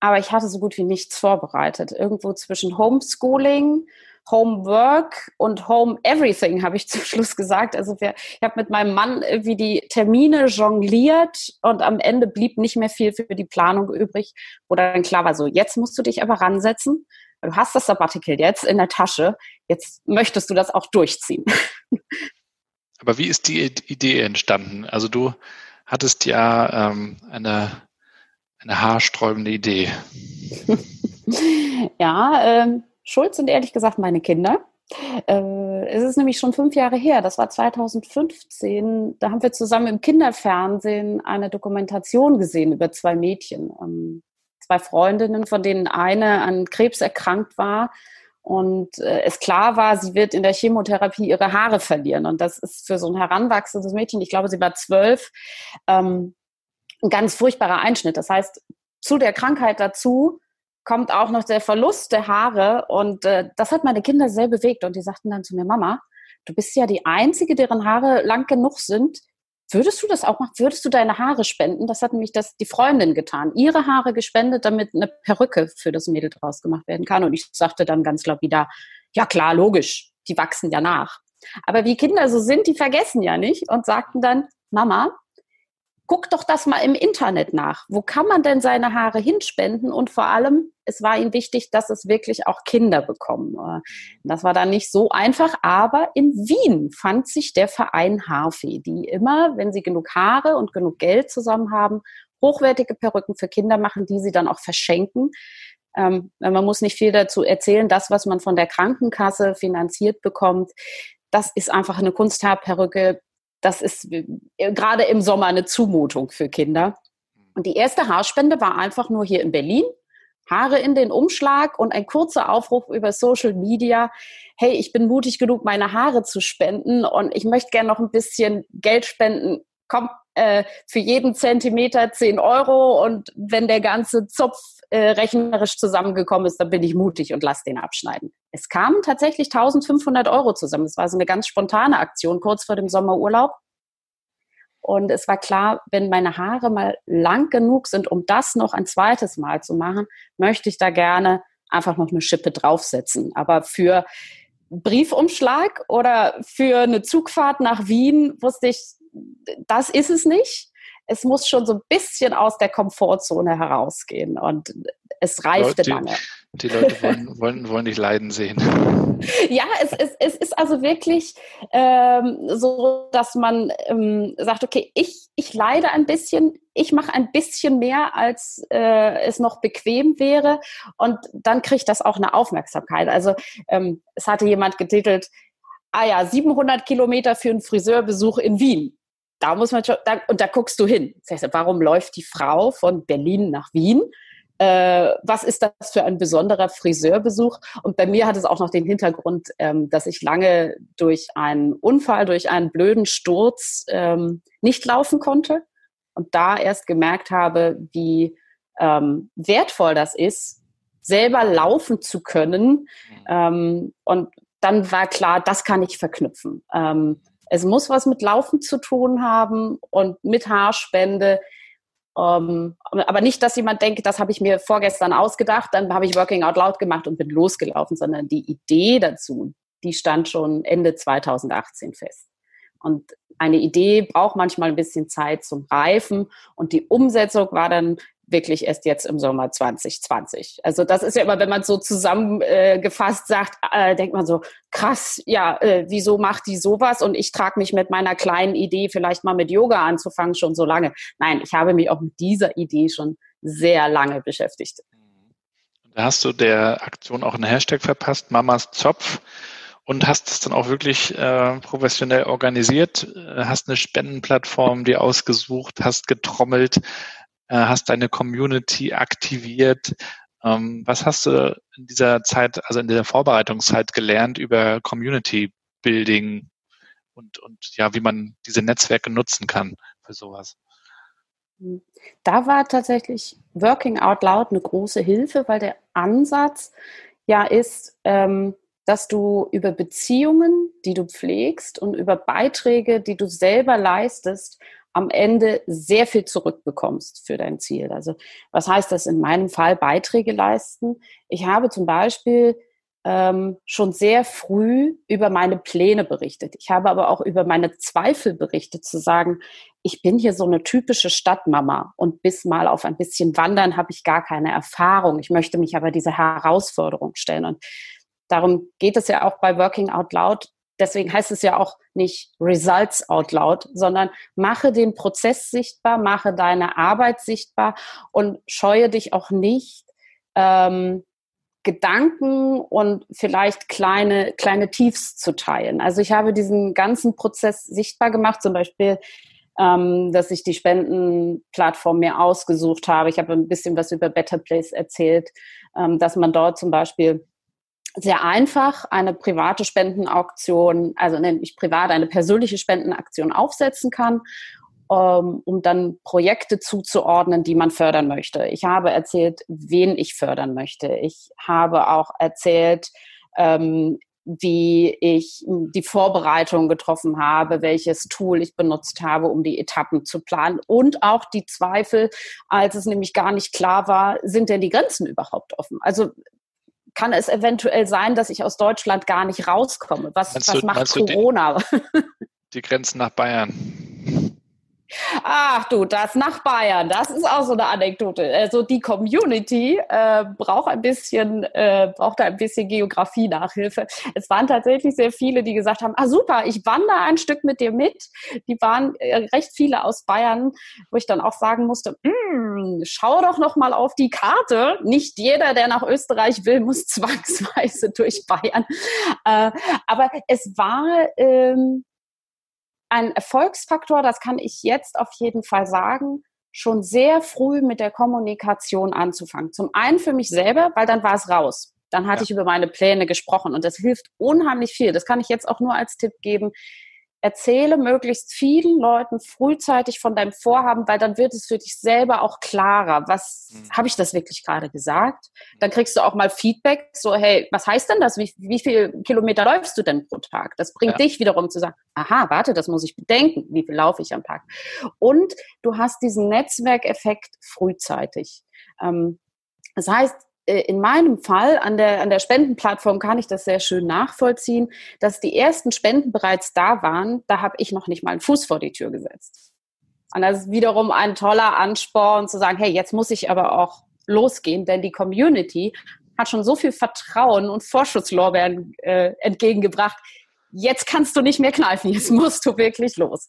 Speaker 4: aber ich hatte so gut wie nichts vorbereitet. Irgendwo zwischen Homeschooling, Homework und Home Everything, habe ich zum Schluss gesagt. Also wir, ich habe mit meinem Mann irgendwie die Termine jongliert und am Ende blieb nicht mehr viel für die Planung übrig, wo dann klar war, so jetzt musst du dich aber ransetzen. Du hast das Sabbatical jetzt in der Tasche, jetzt möchtest du das auch durchziehen.
Speaker 5: Aber wie ist die Idee entstanden? Also du hattest ja ähm, eine, eine haarsträubende Idee.
Speaker 4: ja, ähm, schuld sind ehrlich gesagt meine Kinder. Äh, es ist nämlich schon fünf Jahre her, das war 2015. Da haben wir zusammen im Kinderfernsehen eine Dokumentation gesehen über zwei Mädchen, ähm, zwei Freundinnen, von denen eine an Krebs erkrankt war und äh, es klar war, sie wird in der Chemotherapie ihre Haare verlieren. Und das ist für so ein heranwachsendes Mädchen, ich glaube, sie war zwölf, ähm, ein ganz furchtbarer Einschnitt. Das heißt, zu der Krankheit dazu kommt auch noch der Verlust der Haare. Und äh, das hat meine Kinder sehr bewegt. Und die sagten dann zu mir, Mama, du bist ja die Einzige, deren Haare lang genug sind, Würdest du das auch machen? Würdest du deine Haare spenden? Das hat nämlich das, die Freundin getan. Ihre Haare gespendet, damit eine Perücke für das Mädel draus gemacht werden kann. Und ich sagte dann ganz lapidar, ja klar, logisch, die wachsen ja nach. Aber wie Kinder so sind, die vergessen ja nicht und sagten dann, Mama, guck doch das mal im Internet nach. Wo kann man denn seine Haare hinspenden? Und vor allem, es war ihnen wichtig, dass es wirklich auch Kinder bekommen. Äh, das war dann nicht so einfach, aber in Wien fand sich der Verein Haarfee, die immer, wenn sie genug Haare und genug Geld zusammen haben, hochwertige Perücken für Kinder machen, die sie dann auch verschenken. Ähm, man muss nicht viel dazu erzählen. Das, was man von der Krankenkasse finanziert bekommt, das ist einfach eine Kunsthaarperücke, das ist äh, gerade im Sommer eine Zumutung für Kinder. Und die erste Haarspende war einfach nur hier in Berlin. Haare in den Umschlag und ein kurzer Aufruf über Social Media. Hey, ich bin mutig genug, meine Haare zu spenden und ich möchte gerne noch ein bisschen Geld spenden. Komm, äh, für jeden Zentimeter 10 Euro und wenn der ganze Zopf äh, rechnerisch zusammengekommen ist, dann bin ich mutig und lass den abschneiden. Es kamen tatsächlich 1500 Euro zusammen. Es war so eine ganz spontane Aktion kurz vor dem Sommerurlaub. Und es war klar, wenn meine Haare mal lang genug sind, um das noch ein zweites Mal zu machen, möchte ich da gerne einfach noch eine Schippe draufsetzen. Aber für Briefumschlag oder für eine Zugfahrt nach Wien wusste ich, das ist es nicht es muss schon so ein bisschen aus der Komfortzone herausgehen und es reifte
Speaker 5: die,
Speaker 4: lange.
Speaker 5: Die Leute wollen, wollen, wollen dich leiden sehen.
Speaker 4: Ja, es, es, es ist also wirklich ähm, so, dass man ähm, sagt, okay, ich, ich leide ein bisschen, ich mache ein bisschen mehr, als äh, es noch bequem wäre und dann kriegt das auch eine Aufmerksamkeit. Also ähm, es hatte jemand getitelt, ah ja, 700 Kilometer für einen Friseurbesuch in Wien da muss man schon, da, und da guckst du hin. Das heißt, warum läuft die Frau von Berlin nach Wien? Äh, was ist das für ein besonderer Friseurbesuch? Und bei mir hat es auch noch den Hintergrund, ähm, dass ich lange durch einen Unfall, durch einen blöden Sturz ähm, nicht laufen konnte und da erst gemerkt habe, wie ähm, wertvoll das ist, selber laufen zu können. Mhm. Ähm, und dann war klar, das kann ich verknüpfen. Es muss was mit Laufen zu tun haben und mit Haarspende. Ähm, aber nicht, dass jemand denkt, das habe ich mir vorgestern ausgedacht, dann habe ich Working Out Loud gemacht und bin losgelaufen, sondern die Idee dazu, die stand schon Ende 2018 fest. Und eine Idee braucht manchmal ein bisschen Zeit zum Reifen und die Umsetzung war dann wirklich erst jetzt im Sommer 2020. Also das ist ja immer, wenn man so zusammengefasst äh, sagt, äh, denkt man so, krass, ja, äh, wieso macht die sowas? Und ich trage mich mit meiner kleinen Idee vielleicht mal mit Yoga anzufangen schon so lange. Nein, ich habe mich auch mit dieser Idee schon sehr lange beschäftigt.
Speaker 5: Da hast du der Aktion auch einen Hashtag verpasst, Mamas Zopf und hast es dann auch wirklich äh, professionell organisiert, hast eine Spendenplattform dir ausgesucht, hast getrommelt, äh, hast deine Community aktiviert. Ähm, was hast du in dieser Zeit, also in dieser Vorbereitungszeit gelernt über Community Building und, und ja, wie man diese Netzwerke nutzen kann für sowas?
Speaker 4: Da war tatsächlich Working Out Loud eine große Hilfe, weil der Ansatz ja ist, ähm, dass du über Beziehungen, die du pflegst und über Beiträge, die du selber leistest, am Ende sehr viel zurückbekommst für dein Ziel. Also was heißt das in meinem Fall Beiträge leisten? Ich habe zum Beispiel ähm, schon sehr früh über meine Pläne berichtet. Ich habe aber auch über meine Zweifel berichtet, zu sagen, ich bin hier so eine typische Stadtmama und bis mal auf ein bisschen Wandern habe ich gar keine Erfahrung. Ich möchte mich aber dieser Herausforderung stellen. Und darum geht es ja auch bei Working Out Loud, deswegen heißt es ja auch nicht Results out loud, sondern mache den Prozess sichtbar, mache deine Arbeit sichtbar und scheue dich auch nicht, ähm, Gedanken und vielleicht kleine, kleine Tiefs zu teilen. Also ich habe diesen ganzen Prozess sichtbar gemacht, zum Beispiel, ähm, dass ich die Spendenplattform mir ausgesucht habe. Ich habe ein bisschen was über Better Place erzählt, ähm, dass man dort zum Beispiel sehr einfach eine private Spendenauktion, also nenne ich privat eine persönliche Spendenaktion aufsetzen kann, um, ähm, um dann Projekte zuzuordnen, die man fördern möchte. Ich habe erzählt, wen ich fördern möchte. Ich habe auch erzählt, ähm, wie ich die Vorbereitung getroffen habe, welches Tool ich benutzt habe, um die Etappen zu planen und auch die Zweifel, als es nämlich gar nicht klar war, sind denn die Grenzen überhaupt offen? Also kann es eventuell sein, dass ich aus Deutschland gar nicht rauskomme. Was, was du, macht Corona?
Speaker 5: Die, die Grenzen nach Bayern.
Speaker 4: Ach du, das nach Bayern, das ist auch so eine Anekdote. Also die Community äh, braucht ein bisschen, äh, braucht ein bisschen Geografie-Nachhilfe. Es waren tatsächlich sehr viele, die gesagt haben, ah super, ich wandere ein Stück mit dir mit. Die waren äh, recht viele aus Bayern, wo ich dann auch sagen musste, mm, schau doch noch mal auf die Karte. Nicht jeder, der nach Österreich will, muss zwangsweise durch Bayern. Äh, aber es war ähm, ein Erfolgsfaktor, das kann ich jetzt auf jeden Fall sagen, schon sehr früh mit der Kommunikation anzufangen. Zum einen für mich selber, weil dann war es raus. Dann hatte ja. ich über meine Pläne gesprochen und das hilft unheimlich viel. Das kann ich jetzt auch nur als Tipp geben erzähle möglichst vielen Leuten frühzeitig von deinem Vorhaben, weil dann wird es für dich selber auch klarer. Was mhm. habe ich das wirklich gerade gesagt? Dann kriegst du auch mal Feedback, so hey, was heißt denn das? Wie, wie viel Kilometer läufst du denn pro Tag? Das bringt ja. dich wiederum zu sagen, aha, warte, das muss ich bedenken. Wie viel laufe ich am Tag? Und du hast diesen Netzwerkeffekt frühzeitig. Ähm, das heißt, in meinem Fall an der, an der Spendenplattform kann ich das sehr schön nachvollziehen, dass die ersten Spenden bereits da waren. Da habe ich noch nicht mal einen Fuß vor die Tür gesetzt. Und das ist wiederum ein toller Ansporn zu sagen, hey, jetzt muss ich aber auch losgehen, denn die Community hat schon so viel Vertrauen und Vorschusslorbeeren äh, entgegengebracht. Jetzt kannst du nicht mehr kneifen, jetzt musst du wirklich los.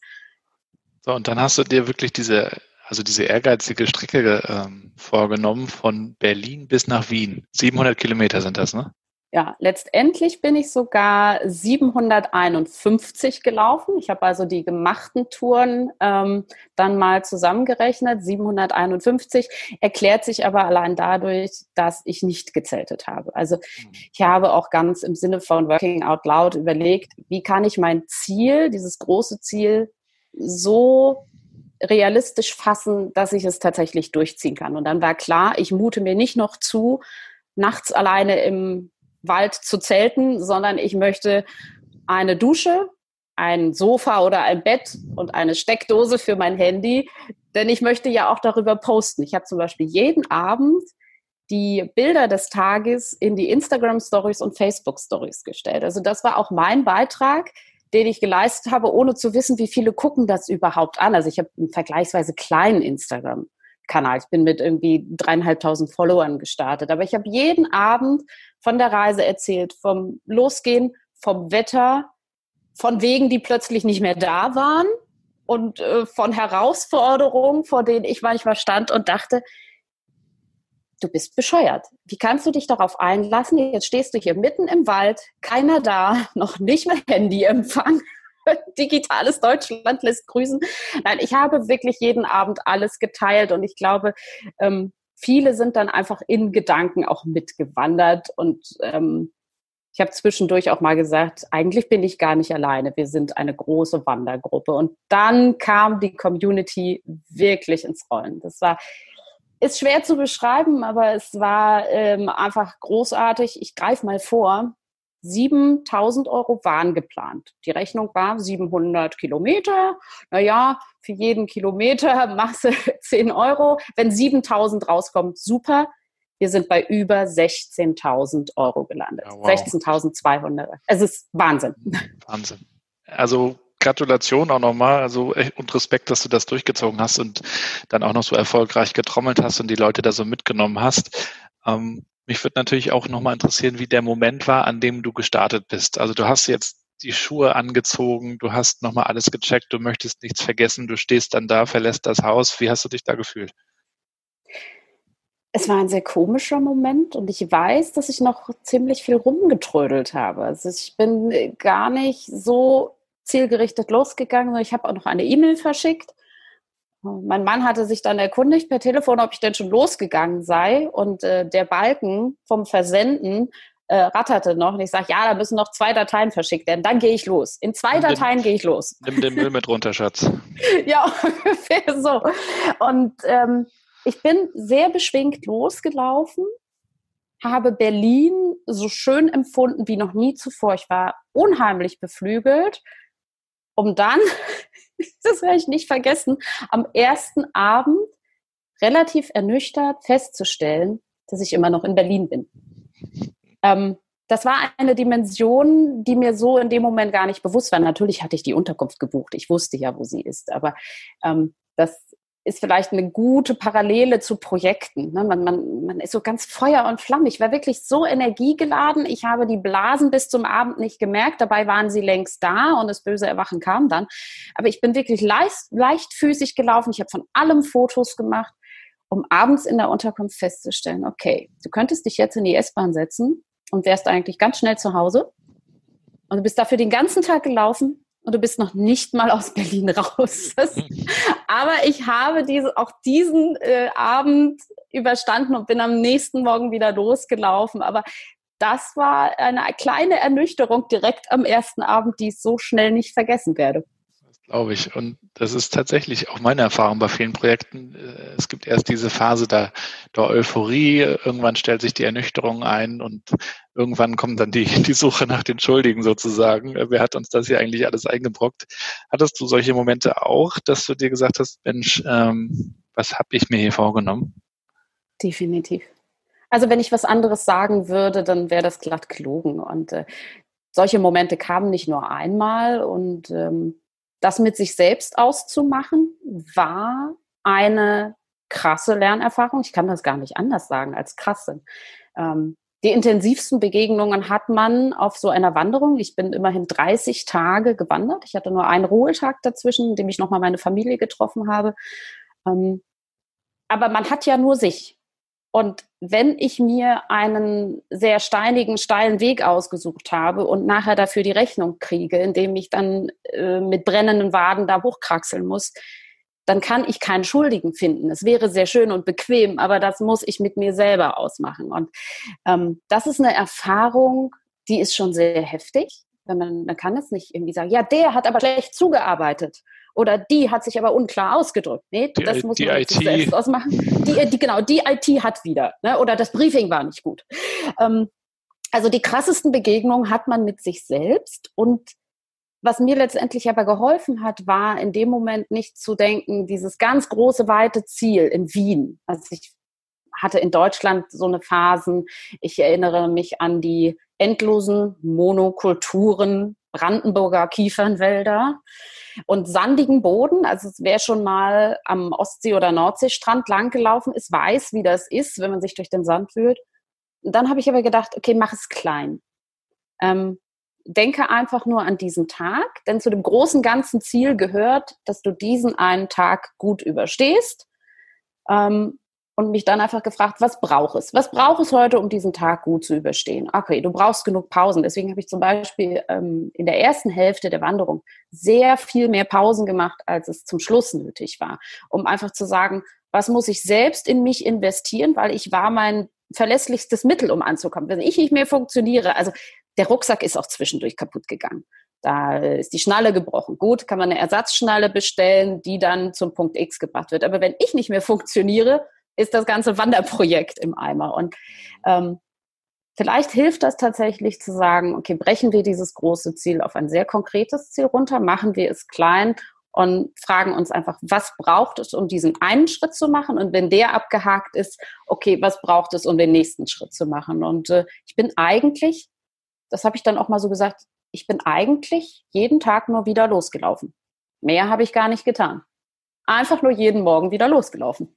Speaker 5: So, und dann hast du dir wirklich diese also diese ehrgeizige Strecke ähm, vorgenommen von Berlin bis nach Wien. 700 Kilometer sind das, ne?
Speaker 4: Ja, letztendlich bin ich sogar 751 gelaufen. Ich habe also die gemachten Touren ähm, dann mal zusammengerechnet. 751 erklärt sich aber allein dadurch, dass ich nicht gezeltet habe. Also mhm. ich habe auch ganz im Sinne von Working Out Loud überlegt, wie kann ich mein Ziel, dieses große Ziel, so realistisch fassen, dass ich es tatsächlich durchziehen kann. Und dann war klar, ich mute mir nicht noch zu, nachts alleine im Wald zu zelten, sondern ich möchte eine Dusche, ein Sofa oder ein Bett und eine Steckdose für mein Handy, denn ich möchte ja auch darüber posten. Ich habe zum Beispiel jeden Abend die Bilder des Tages in die Instagram Stories und Facebook Stories gestellt. Also das war auch mein Beitrag, den ich geleistet habe, ohne zu wissen, wie viele gucken das überhaupt an. Also ich habe einen vergleichsweise kleinen Instagram-Kanal. Ich bin mit irgendwie dreieinhalbtausend Followern gestartet. Aber ich habe jeden Abend von der Reise erzählt, vom Losgehen, vom Wetter, von Wegen, die plötzlich nicht mehr da waren und äh, von Herausforderungen, vor denen ich manchmal stand und dachte, du bist bescheuert. Wie kannst du dich darauf einlassen? Jetzt stehst du hier mitten im Wald, keiner da, noch nicht mehr Handyempfang. Digitales Deutschland lässt grüßen. Nein, ich habe wirklich jeden Abend alles geteilt und ich glaube, ähm, viele sind dann einfach in Gedanken auch mitgewandert und ähm, ich habe zwischendurch auch mal gesagt, eigentlich bin ich gar nicht alleine. Wir sind eine große Wandergruppe. Und dann kam die Community wirklich ins Rollen. Das war ist schwer zu beschreiben, aber es war ähm, einfach großartig. Ich greife mal vor. 7000 Euro waren geplant. Die Rechnung war 700 Kilometer. Naja, für jeden Kilometer machst du 10 Euro. Wenn 7000 rauskommt, super. Wir sind bei über 16.000 Euro gelandet. Ja, wow. 16.200. Es ist Wahnsinn.
Speaker 5: Wahnsinn. Also Gratulation auch nochmal, also und Respekt, dass du das durchgezogen hast und dann auch noch so erfolgreich getrommelt hast und die Leute da so mitgenommen hast. Ähm, mich würde natürlich auch nochmal interessieren, wie der Moment war, an dem du gestartet bist. Also du hast jetzt die Schuhe angezogen, du hast nochmal alles gecheckt, du möchtest nichts vergessen, du stehst dann da, verlässt das Haus. Wie hast du dich da gefühlt?
Speaker 4: Es war ein sehr komischer Moment und ich weiß, dass ich noch ziemlich viel rumgetrödelt habe. Also ich bin gar nicht so zielgerichtet losgegangen. Ich habe auch noch eine E-Mail verschickt. Mein Mann hatte sich dann erkundigt per Telefon, ob ich denn schon losgegangen sei. Und äh, der Balken vom Versenden äh, ratterte noch. Und ich sage, ja, da müssen noch zwei Dateien verschickt werden. Dann gehe ich los. In zwei nimm Dateien gehe ich los.
Speaker 5: Nimm den Müll mit runter, Schatz.
Speaker 4: ja, ungefähr so. Und ähm, ich bin sehr beschwingt losgelaufen, habe Berlin so schön empfunden wie noch nie zuvor. Ich war unheimlich beflügelt um dann, das werde ich nicht vergessen, am ersten Abend relativ ernüchtert festzustellen, dass ich immer noch in Berlin bin. ähm, das war eine Dimension, die mir so in dem Moment gar nicht bewusst war. Natürlich hatte ich die Unterkunft gebucht. Ich wusste ja, wo sie ist. Aber ähm, das ist vielleicht eine gute Parallele zu Projekten. Ne? Man, man, man ist so ganz Feuer und Flamme. Ich war wirklich so energiegeladen. Ich habe die Blasen bis zum Abend nicht gemerkt. Dabei waren sie längst da und das böse Erwachen kam dann. Aber ich bin wirklich leicht, leichtfüßig gelaufen. Ich habe von allem Fotos gemacht, um abends in der Unterkunft festzustellen, okay, du könntest dich jetzt in die S-Bahn setzen und wärst eigentlich ganz schnell zu Hause. Und du bist dafür den ganzen Tag gelaufen und du bist noch nicht mal aus Berlin raus. Aber ich habe diese, auch diesen äh, Abend überstanden und bin am nächsten Morgen wieder losgelaufen. Aber das war eine kleine Ernüchterung direkt am ersten Abend, die ich so schnell nicht vergessen werde
Speaker 5: glaube ich. Und das ist tatsächlich auch meine Erfahrung bei vielen Projekten. Äh, es gibt erst diese Phase der, der Euphorie, irgendwann stellt sich die Ernüchterung ein und irgendwann kommt dann die, die Suche nach den Schuldigen sozusagen. Äh, wer hat uns das hier eigentlich alles eingebrockt? Hattest du solche Momente auch, dass du dir gesagt hast, Mensch, ähm, was habe ich mir hier vorgenommen?
Speaker 4: Definitiv. Also wenn ich was anderes sagen würde, dann wäre das glatt gelogen. Und äh, solche Momente kamen nicht nur einmal und ähm, das mit sich selbst auszumachen, war eine krasse Lernerfahrung. Ich kann das gar nicht anders sagen als krasse. Ähm, die intensivsten Begegnungen hat man auf so einer Wanderung. Ich bin immerhin 30 Tage gewandert. Ich hatte nur einen Ruhetag dazwischen, in dem ich nochmal meine Familie getroffen habe. Ähm, aber man hat ja nur sich. Und wenn ich mir einen sehr steinigen, steilen Weg ausgesucht habe und nachher dafür die Rechnung kriege, indem ich dann äh, mit brennenden Waden da hochkraxeln muss, dann kann ich keinen Schuldigen finden. Es wäre sehr schön und bequem, aber das muss ich mit mir selber ausmachen. Und ähm, das ist eine Erfahrung, die ist schon sehr heftig. Wenn man, man kann es nicht irgendwie sagen, ja, der hat aber schlecht zugearbeitet oder die hat sich aber unklar ausgedrückt. Nee, die, das muss man IT. selbst ausmachen. Die, die, genau, die IT hat wieder. Ne? Oder das Briefing war nicht gut. Ähm, also die krassesten Begegnungen hat man mit sich selbst und was mir letztendlich aber geholfen hat, war in dem Moment nicht zu denken, dieses ganz große, weite Ziel in Wien. Also ich hatte in Deutschland so eine Phasen. Ich erinnere mich an die endlosen Monokulturen Brandenburger Kiefernwälder und sandigen Boden. Also wer schon mal am Ostsee- oder Nordseestrand langgelaufen ist, weiß, wie das ist, wenn man sich durch den Sand fühlt. Und dann habe ich aber gedacht, okay, mach es klein. Ähm, denke einfach nur an diesen Tag, denn zu dem großen ganzen Ziel gehört, dass du diesen einen Tag gut überstehst. Ähm, und mich dann einfach gefragt, was braucht es? Was braucht es heute, um diesen Tag gut zu überstehen? Okay, du brauchst genug Pausen. Deswegen habe ich zum Beispiel ähm, in der ersten Hälfte der Wanderung sehr viel mehr Pausen gemacht, als es zum Schluss nötig war, um einfach zu sagen, was muss ich selbst in mich investieren, weil ich war mein verlässlichstes Mittel, um anzukommen. Wenn ich nicht mehr funktioniere, also der Rucksack ist auch zwischendurch kaputt gegangen. Da ist die Schnalle gebrochen. Gut, kann man eine Ersatzschnalle bestellen, die dann zum Punkt X gebracht wird. Aber wenn ich nicht mehr funktioniere, ist das ganze Wanderprojekt im Eimer. Und ähm, vielleicht hilft das tatsächlich zu sagen, okay, brechen wir dieses große Ziel auf ein sehr konkretes Ziel runter, machen wir es klein und fragen uns einfach, was braucht es, um diesen einen Schritt zu machen? Und wenn der abgehakt ist, okay, was braucht es, um den nächsten Schritt zu machen? Und äh, ich bin eigentlich, das habe ich dann auch mal so gesagt, ich bin eigentlich jeden Tag nur wieder losgelaufen. Mehr habe ich gar nicht getan. Einfach nur jeden Morgen wieder losgelaufen.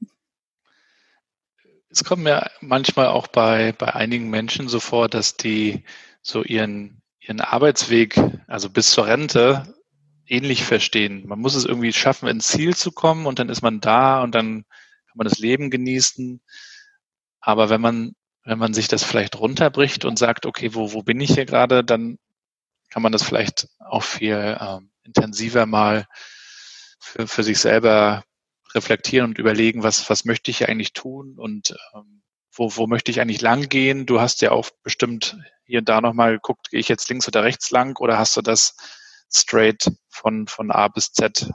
Speaker 5: Es kommt mir manchmal auch bei, bei einigen Menschen so vor, dass die so ihren, ihren Arbeitsweg, also bis zur Rente, ähnlich verstehen. Man muss es irgendwie schaffen, ins Ziel zu kommen und dann ist man da und dann kann man das Leben genießen. Aber wenn man, wenn man sich das vielleicht runterbricht und sagt, okay, wo, wo bin ich hier gerade, dann kann man das vielleicht auch viel ähm, intensiver mal für, für sich selber reflektieren und überlegen, was, was möchte ich eigentlich tun und ähm, wo, wo möchte ich eigentlich lang gehen? Du hast ja auch bestimmt hier und da nochmal geguckt, gehe ich jetzt links oder rechts lang oder hast du das straight von, von A bis Z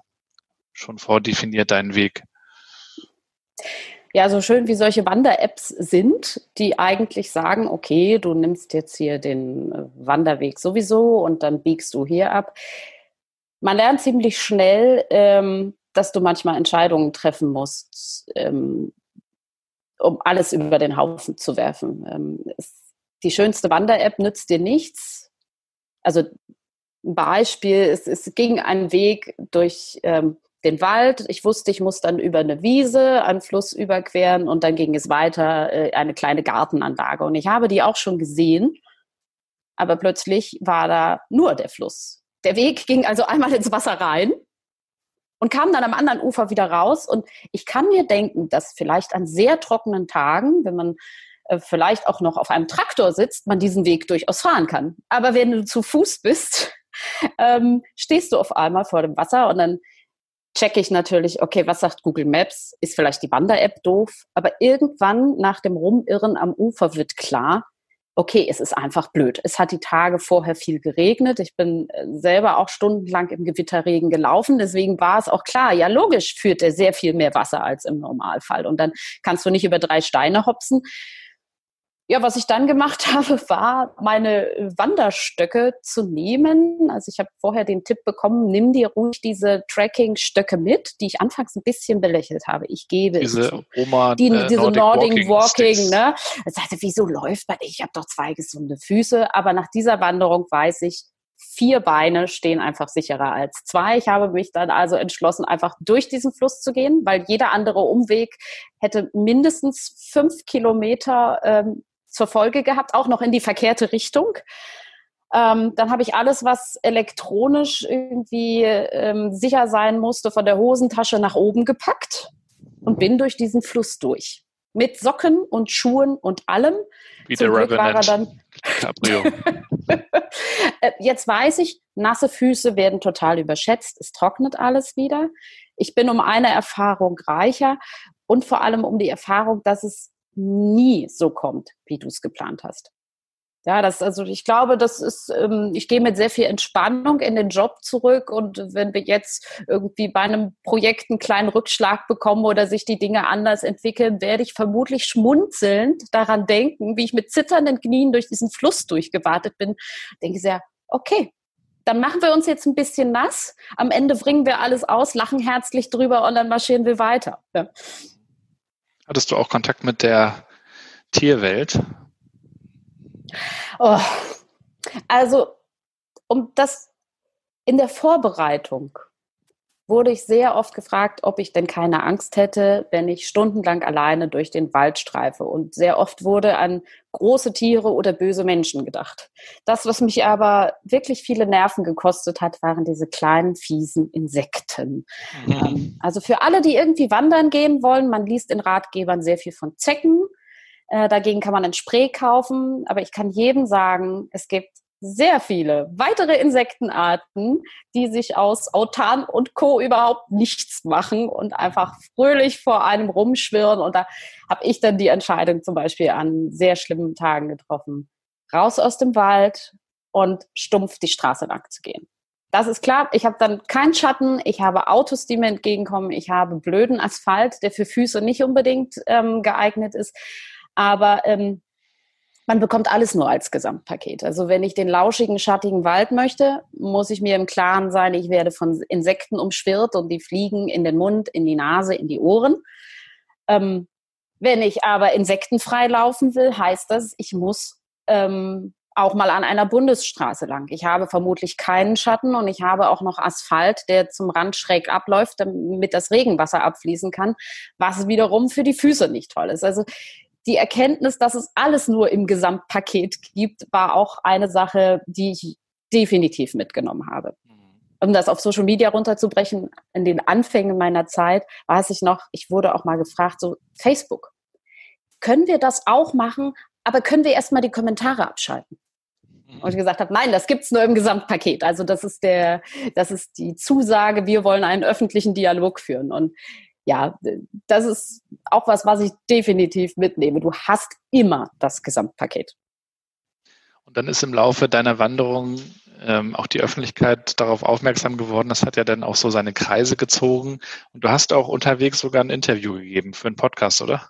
Speaker 5: schon vordefiniert, deinen Weg?
Speaker 4: Ja, so schön wie solche Wander-Apps sind, die eigentlich sagen, okay, du nimmst jetzt hier den äh, Wanderweg sowieso und dann biegst du hier ab. Man lernt ziemlich schnell, ähm, dass du manchmal Entscheidungen treffen musst, ähm, um alles über den Haufen zu werfen. Ähm, es, die schönste Wander-App nützt dir nichts. Also ein Beispiel, es, es ging ein Weg durch ähm, den Wald. Ich wusste, ich muss dann über eine Wiese, einen Fluss überqueren und dann ging es weiter, äh, eine kleine Gartenanlage. Und ich habe die auch schon gesehen, aber plötzlich war da nur der Fluss. Der Weg ging also einmal ins Wasser rein und kam dann am anderen Ufer wieder raus. Und ich kann mir denken, dass vielleicht an sehr trockenen Tagen, wenn man äh, vielleicht auch noch auf einem Traktor sitzt, man diesen Weg durchaus fahren kann. Aber wenn du zu Fuß bist, ähm, stehst du auf einmal vor dem Wasser und dann checke ich natürlich, okay, was sagt Google Maps? Ist vielleicht die Wander-App doof? Aber irgendwann nach dem Rumirren am Ufer wird klar, okay, es ist einfach blöd. Es hat die Tage vorher viel geregnet. Ich bin äh, selber auch stundenlang im Gewitterregen gelaufen. Deswegen war es auch klar, ja logisch führt er sehr viel mehr Wasser als im Normalfall. Und dann kannst du nicht über drei Steine hopsen. Ja, was ich dann gemacht habe, war, meine Wanderstöcke zu nehmen. Also ich habe vorher den Tipp bekommen, nimm dir ruhig diese Tracking-Stöcke mit, die ich anfangs ein bisschen belächelt habe. Ich gebe
Speaker 5: diese
Speaker 4: es zu.
Speaker 5: Oma,
Speaker 4: Die,
Speaker 5: äh,
Speaker 4: diese
Speaker 5: Nordic
Speaker 4: Nordic
Speaker 5: Walking
Speaker 4: Walking, ne? Ich sagte, wieso läuft man? Ich habe doch zwei gesunde Füße. Aber nach dieser Wanderung weiß ich, vier Beine stehen einfach sicherer als zwei. Ich habe mich dann also entschlossen, einfach durch diesen Fluss zu gehen, weil jeder andere Umweg hätte mindestens fünf Kilometer ähm, zur Folge gehabt, auch noch in die verkehrte Richtung. Ähm, dann habe ich alles, was elektronisch irgendwie ähm, sicher sein musste, von der Hosentasche nach oben gepackt und bin durch diesen Fluss durch. Mit Socken und Schuhen und allem.
Speaker 5: Wie
Speaker 4: Zum
Speaker 5: der
Speaker 4: Glück war er dann. Äh, Jetzt weiß ich, nasse Füße werden total überschätzt. Es trocknet alles wieder. Ich bin um eine Erfahrung reicher und vor allem um die Erfahrung, dass es nie so kommt, wie du es geplant hast. Ja, das, also ich glaube, das ist, ähm, ich gehe mit sehr viel Entspannung in den Job zurück und wenn wir jetzt irgendwie bei einem Projekt einen kleinen Rückschlag bekommen oder sich die Dinge anders entwickeln, werde ich vermutlich schmunzelnd daran denken, wie ich mit zitternden Knien durch diesen Fluss durchgewartet bin. Denke sehr, okay, dann machen wir uns jetzt ein bisschen nass. Am Ende bringen wir alles aus, lachen herzlich drüber und dann marschieren wir weiter. Ja.
Speaker 5: Hattest du auch Kontakt mit der Tierwelt?
Speaker 4: Oh. Also, um das in der Vorbereitung wurde ich sehr oft gefragt, ob ich denn keine Angst hätte, wenn ich stundenlang alleine durch den Wald streife. Und sehr oft wurde an große Tiere oder böse Menschen gedacht. Das, was mich aber wirklich viele Nerven gekostet hat, waren diese kleinen, fiesen Insekten.
Speaker 5: Mhm.
Speaker 4: Also für alle, die irgendwie wandern gehen wollen, man liest in Ratgebern sehr viel von Zecken. Äh, dagegen kann man ein Spray kaufen. Aber ich kann jedem sagen, es gibt sehr viele weitere Insektenarten, die sich aus Autan und Co. überhaupt nichts machen und einfach fröhlich vor einem rumschwirren. Und da habe ich dann die Entscheidung zum Beispiel an sehr schlimmen Tagen getroffen, raus aus dem Wald und stumpf die Straße lang zu gehen. Das ist klar, ich habe dann keinen Schatten, ich habe Autos, die mir entgegenkommen, ich habe blöden Asphalt, der für Füße nicht unbedingt ähm, geeignet ist. Aber ähm, man bekommt alles nur als Gesamtpaket. Also wenn ich den lauschigen, schattigen Wald möchte, muss ich mir im Klaren sein, ich werde von Insekten umschwirrt und die fliegen in den Mund, in die Nase, in die Ohren. Ähm, wenn ich aber insektenfrei laufen will, heißt das, ich muss ähm, auch mal an einer Bundesstraße lang. Ich habe vermutlich keinen Schatten und ich habe auch noch Asphalt, der zum Rand schräg abläuft, damit das Regenwasser abfließen kann, was wiederum für die Füße nicht toll ist. Also die Erkenntnis, dass es alles nur im Gesamtpaket gibt, war auch eine Sache, die ich definitiv mitgenommen habe. Um das auf Social Media runterzubrechen, in den Anfängen meiner Zeit weiß ich noch, ich wurde auch mal gefragt, so Facebook, können wir das auch machen, aber können wir erstmal die Kommentare abschalten? Und ich gesagt habe, nein, das gibt's nur im Gesamtpaket. Also das ist der, das ist die Zusage, wir wollen einen öffentlichen Dialog führen. Und ja, das ist auch was, was ich definitiv mitnehme. Du hast immer das Gesamtpaket.
Speaker 5: Und dann ist im Laufe deiner Wanderung ähm, auch die Öffentlichkeit darauf aufmerksam geworden. Das hat ja dann auch so seine Kreise gezogen. Und du hast auch unterwegs sogar ein Interview gegeben für einen Podcast, oder?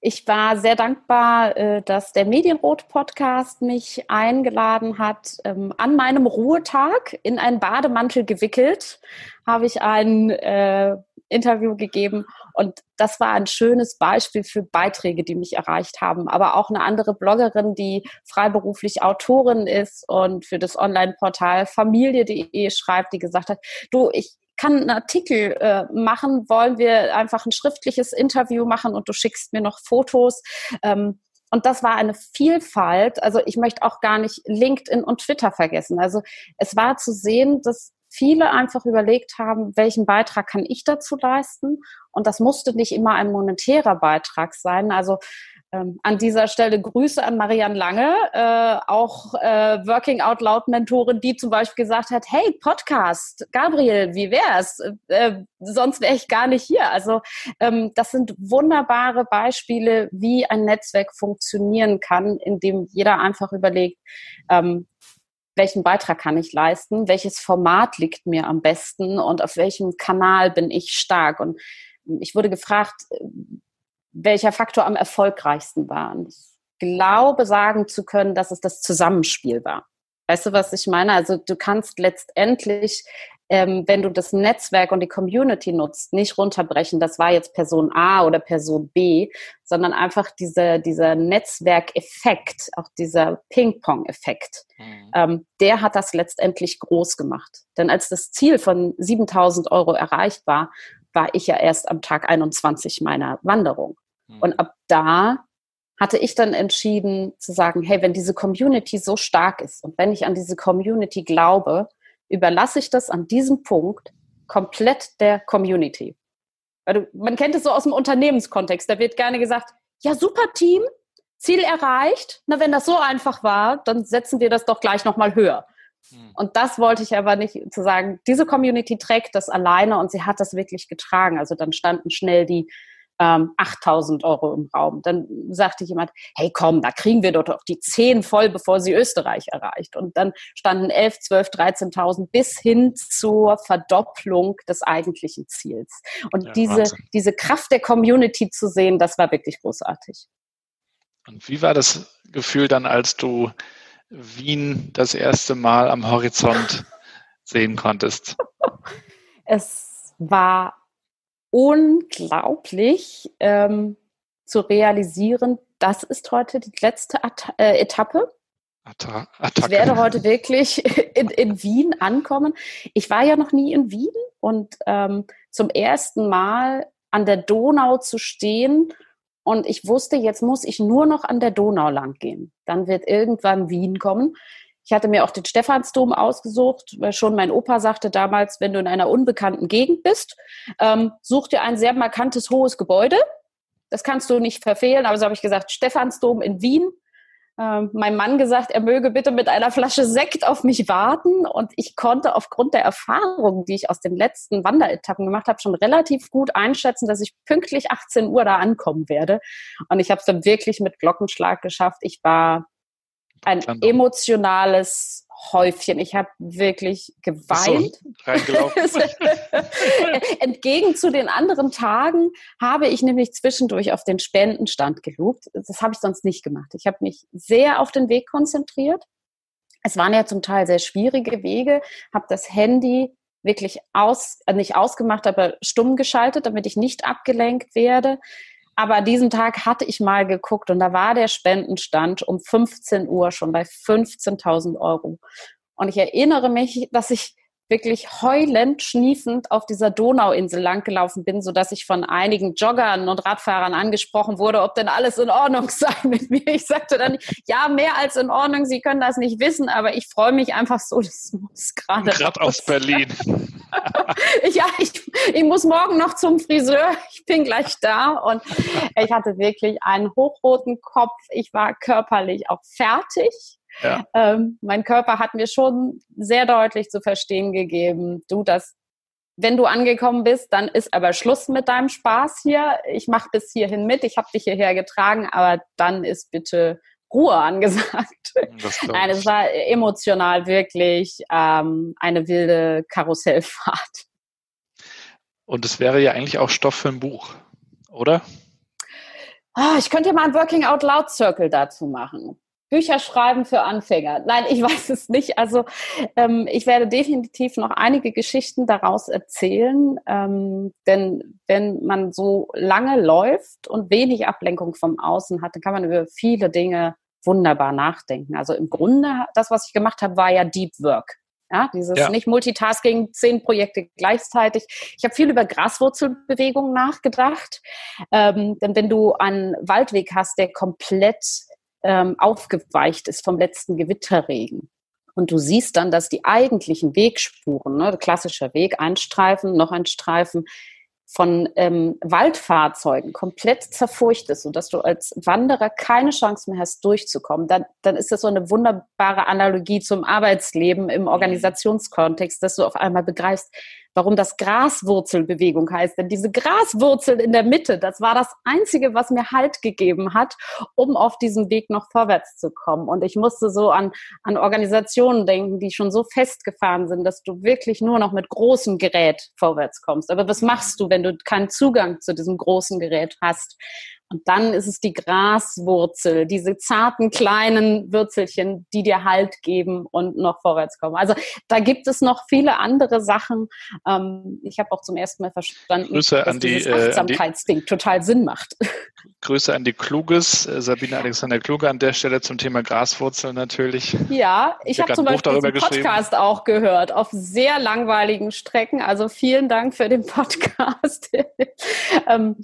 Speaker 4: Ich war sehr dankbar, äh, dass der Medienrot-Podcast mich eingeladen hat. Ähm, an meinem Ruhetag in einen Bademantel gewickelt habe ich einen äh, Interview gegeben und das war ein schönes Beispiel für Beiträge, die mich erreicht haben. Aber auch eine andere Bloggerin, die freiberuflich Autorin ist und für das Online-Portal Familie.de schreibt, die gesagt hat, du, ich kann einen Artikel äh, machen, wollen wir einfach ein schriftliches Interview machen und du schickst mir noch Fotos. Ähm, und das war eine Vielfalt. Also ich möchte auch gar nicht LinkedIn und Twitter vergessen. Also es war zu sehen, dass viele einfach überlegt haben, welchen Beitrag kann ich dazu leisten? Und das musste nicht immer ein monetärer Beitrag sein. Also ähm, an dieser Stelle Grüße an Marianne Lange, äh, auch äh, Working Out Loud Mentorin, die zum Beispiel gesagt hat, hey, Podcast, Gabriel, wie wär's? Äh, sonst wäre ich gar nicht hier. Also ähm, das sind wunderbare Beispiele, wie ein Netzwerk funktionieren kann, in dem jeder einfach überlegt, ähm, welchen Beitrag kann ich leisten, welches Format liegt mir am besten und auf welchem Kanal bin ich stark. Und ich wurde gefragt, welcher Faktor am erfolgreichsten war. Und ich glaube sagen zu können, dass es das Zusammenspiel war. Weißt du, was ich meine? Also du kannst letztendlich ähm, wenn du das Netzwerk und die Community nutzt, nicht runterbrechen, das war jetzt Person A oder Person B, sondern einfach dieser, dieser Netzwerkeffekt, auch dieser Ping-Pong-Effekt, mhm. ähm, der hat das letztendlich groß gemacht. Denn als das Ziel von 7000 Euro erreicht war, war ich ja erst am Tag 21 meiner Wanderung. Mhm. Und ab da hatte ich dann entschieden zu sagen, hey, wenn diese Community so stark ist und wenn ich an diese Community glaube, überlasse ich das an diesem Punkt komplett der Community. Also man kennt es so aus dem Unternehmenskontext. Da wird gerne gesagt, ja, super Team, Ziel erreicht. Na, wenn das so einfach war, dann setzen wir das doch gleich nochmal höher. Hm. Und das wollte ich aber nicht zu sagen, diese Community trägt das alleine und sie hat das wirklich getragen. Also dann standen schnell die ähm, 8000 Euro im Raum. Dann sagte jemand, hey komm, da kriegen wir doch die 10 voll, bevor sie Österreich erreicht. Und dann standen 11, 12, 13.000 bis hin zur Verdopplung des eigentlichen Ziels. Und ja, diese, diese Kraft der Community zu sehen, das war wirklich großartig.
Speaker 5: Und wie war das Gefühl dann, als du Wien das erste Mal am Horizont sehen konntest?
Speaker 4: Es war unglaublich ähm, zu realisieren, das ist heute die letzte At äh, Etappe. Atta ich werde heute wirklich in, in, Wien ankommen. Ich war ja noch nie in Wien und ähm, zum ersten Mal an der Donau zu stehen und ich wusste, jetzt muss ich nur noch an der Donau lang gehen. Dann wird irgendwann Wien kommen. Ich hatte mir auch den Stephansdom ausgesucht, weil schon mein Opa sagte damals, wenn du in einer unbekannten Gegend bist, ähm, such dir ein sehr markantes, hohes Gebäude. Das kannst du nicht verfehlen. Aber so habe ich gesagt, Stephansdom in Wien. Ähm, mein Mann gesagt, er möge bitte mit einer Flasche Sekt auf mich warten. Und ich konnte aufgrund der Erfahrungen, die ich aus den letzten Wanderetappen gemacht habe, schon relativ gut einschätzen, dass ich pünktlich 18 Uhr da ankommen werde. Und ich habe es dann wirklich mit Glockenschlag geschafft. Ich war ein emotionales Häufchen. Ich habe wirklich geweint. So, Entgegen zu den anderen Tagen habe ich nämlich zwischendurch auf den Spendenstand gelugt. Das habe ich sonst nicht gemacht. Ich habe mich sehr auf den Weg konzentriert. Es waren ja zum Teil sehr schwierige Wege, habe das Handy wirklich aus, äh, nicht ausgemacht, aber stumm geschaltet, damit ich nicht abgelenkt werde. Aber an diesem Tag hatte ich mal geguckt und da war der Spendenstand um 15 Uhr schon bei 15.000 Euro. Und ich erinnere mich, dass ich wirklich heulend, schniefend auf dieser Donauinsel langgelaufen bin, so dass ich von einigen Joggern und Radfahrern angesprochen wurde, ob denn alles in Ordnung sei mit mir. Ich sagte dann, ja, mehr als in Ordnung. Sie können das nicht wissen, aber ich freue mich einfach so, das muss gerade.
Speaker 5: Gerade aus Berlin.
Speaker 4: ja, ich, ich muss morgen noch zum Friseur. Ich bin gleich da und ich hatte wirklich einen hochroten Kopf. Ich war körperlich auch fertig ja. Ähm, mein Körper hat mir schon sehr deutlich zu verstehen gegeben, du, das, wenn du angekommen bist, dann ist aber Schluss mit deinem Spaß hier. Ich mache bis hierhin mit, ich habe dich hierher getragen, aber dann ist bitte Ruhe angesagt. Nein, es war emotional wirklich ähm, eine wilde Karussellfahrt.
Speaker 5: Und es wäre ja eigentlich auch Stoff für ein Buch, oder?
Speaker 4: Oh, ich könnte ja mal einen Working Out Loud Circle dazu machen. Bücher schreiben für Anfänger. Nein, ich weiß es nicht. Also ähm, ich werde definitiv noch einige Geschichten daraus erzählen, ähm, denn wenn man so lange läuft und wenig Ablenkung vom Außen hat, dann kann man über viele Dinge wunderbar nachdenken. Also im Grunde, das, was ich gemacht habe, war ja Deep Work. Ja, dieses ja. nicht Multitasking, zehn Projekte gleichzeitig. Ich habe viel über Graswurzelbewegungen nachgedacht. Ähm, denn wenn du einen Waldweg hast, der komplett ähm, aufgeweicht ist vom letzten Gewitterregen, und du siehst dann, dass die eigentlichen Wegspuren, ne, klassischer Weg, ein Streifen, noch ein Streifen, von ähm, Waldfahrzeugen komplett zerfurcht ist, sodass du als Wanderer keine Chance mehr hast, durchzukommen, dann, dann ist das so eine wunderbare Analogie zum Arbeitsleben im Organisationskontext, dass du auf einmal begreifst, warum das Graswurzelbewegung heißt. Denn diese Graswurzel in der Mitte, das war das Einzige, was mir Halt gegeben hat, um auf diesem Weg noch vorwärts zu kommen. Und ich musste so an, an Organisationen denken, die schon so festgefahren sind, dass du wirklich nur noch mit großem Gerät vorwärts kommst. Aber was machst du, wenn du keinen Zugang zu diesem großen Gerät hast? Und dann ist es die Graswurzel, diese zarten kleinen Würzelchen, die dir Halt geben und noch vorwärts kommen. Also da gibt es noch viele andere Sachen. Ähm, ich habe auch zum ersten Mal verstanden,
Speaker 5: Grüße dass an die,
Speaker 4: dieses Achtsamkeitsding äh, total Sinn macht.
Speaker 5: Grüße an die Kluges, äh, Sabine Alexander Kluge an der Stelle zum Thema Graswurzel natürlich.
Speaker 4: Ja, ich habe zum Beispiel den Podcast auch gehört auf sehr langweiligen Strecken. Also vielen Dank für den Podcast. ähm,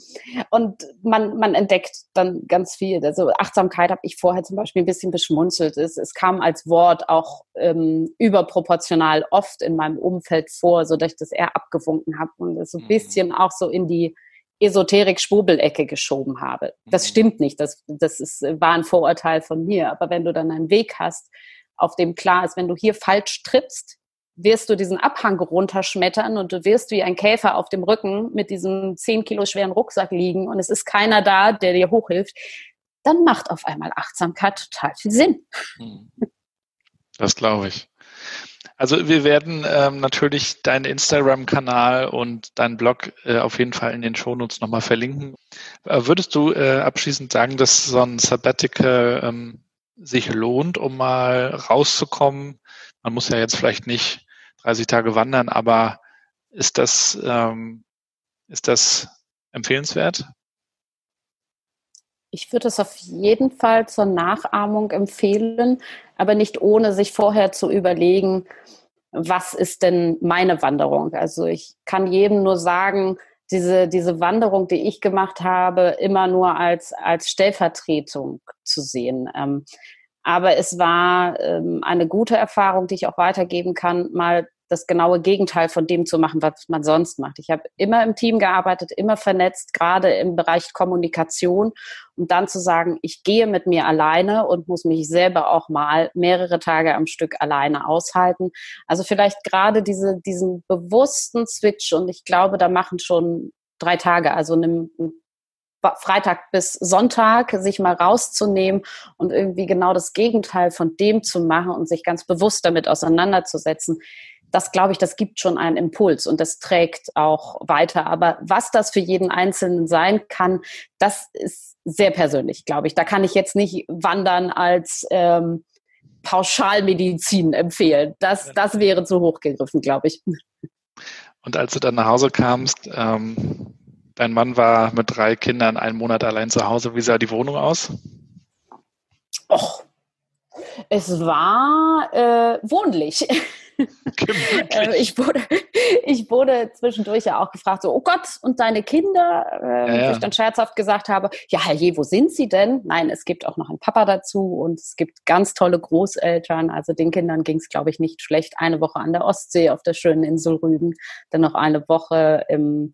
Speaker 4: und man, man entdeckt dann ganz viel. Also Achtsamkeit habe ich vorher zum Beispiel ein bisschen beschmunzelt. Es, es kam als Wort auch ähm, überproportional oft in meinem Umfeld vor, so dass ich das eher abgewunken habe und es so ein mhm. bisschen auch so in die Esoterik-Schwurbelecke geschoben habe. Das mhm. stimmt nicht, das, das ist, war ein Vorurteil von mir. Aber wenn du dann einen Weg hast, auf dem klar ist, wenn du hier falsch trittst, wirst du diesen Abhang runterschmettern und du wirst wie ein Käfer auf dem Rücken mit diesem 10 Kilo schweren Rucksack liegen und es ist keiner da, der dir hochhilft, dann macht auf einmal Achtsamkeit total viel Sinn. Hm.
Speaker 5: Das glaube ich. Also wir werden ähm, natürlich deinen Instagram-Kanal und deinen Blog äh, auf jeden Fall in den Shownotes nochmal verlinken. Äh, würdest du äh, abschließend sagen, dass so ein Sabbatical ähm, sich lohnt, um mal rauszukommen? Man muss ja jetzt vielleicht nicht 30 Tage wandern, aber ist das, ähm, ist das empfehlenswert?
Speaker 4: Ich würde es auf jeden Fall zur Nachahmung empfehlen, aber nicht ohne sich vorher zu überlegen, was ist denn meine Wanderung? Also ich kann jedem nur sagen, diese, diese Wanderung, die ich gemacht habe, immer nur als, als Stellvertretung zu sehen. Ähm, aber es war ähm, eine gute Erfahrung, die ich auch weitergeben kann, mal das genaue Gegenteil von dem zu machen, was man sonst macht. Ich habe immer im Team gearbeitet, immer vernetzt, gerade im Bereich Kommunikation. Und dann zu sagen, ich gehe mit mir alleine und muss mich selber auch mal mehrere Tage am Stück alleine aushalten. Also vielleicht gerade diese, diesen bewussten Switch. Und ich glaube, da machen schon drei Tage, also einem Freitag bis Sonntag sich mal rauszunehmen und irgendwie genau das Gegenteil von dem zu machen und sich ganz bewusst damit auseinanderzusetzen das glaube ich, das gibt schon einen Impuls und das trägt auch weiter. Aber was das für jeden Einzelnen sein kann, das ist sehr persönlich, glaube ich. Da kann ich jetzt nicht Wandern als ähm, Pauschalmedizin empfehlen. Das, das wäre zu hoch gegriffen, glaube ich.
Speaker 5: Und als du dann nach Hause kamst, ähm, dein Mann war mit drei Kindern einen Monat allein zu Hause. Wie sah die Wohnung aus?
Speaker 4: Och, es war äh, wohnlich. Äh, ich, wurde, ich wurde zwischendurch ja auch gefragt, so, oh Gott, und deine Kinder? Ähm, ja, ja. ich dann scherzhaft gesagt habe, ja, herrje, wo sind sie denn? Nein, es gibt auch noch einen Papa dazu und es gibt ganz tolle Großeltern. Also den Kindern ging es, glaube ich, nicht schlecht. Eine Woche an der Ostsee auf der schönen Insel Rügen, dann noch eine Woche im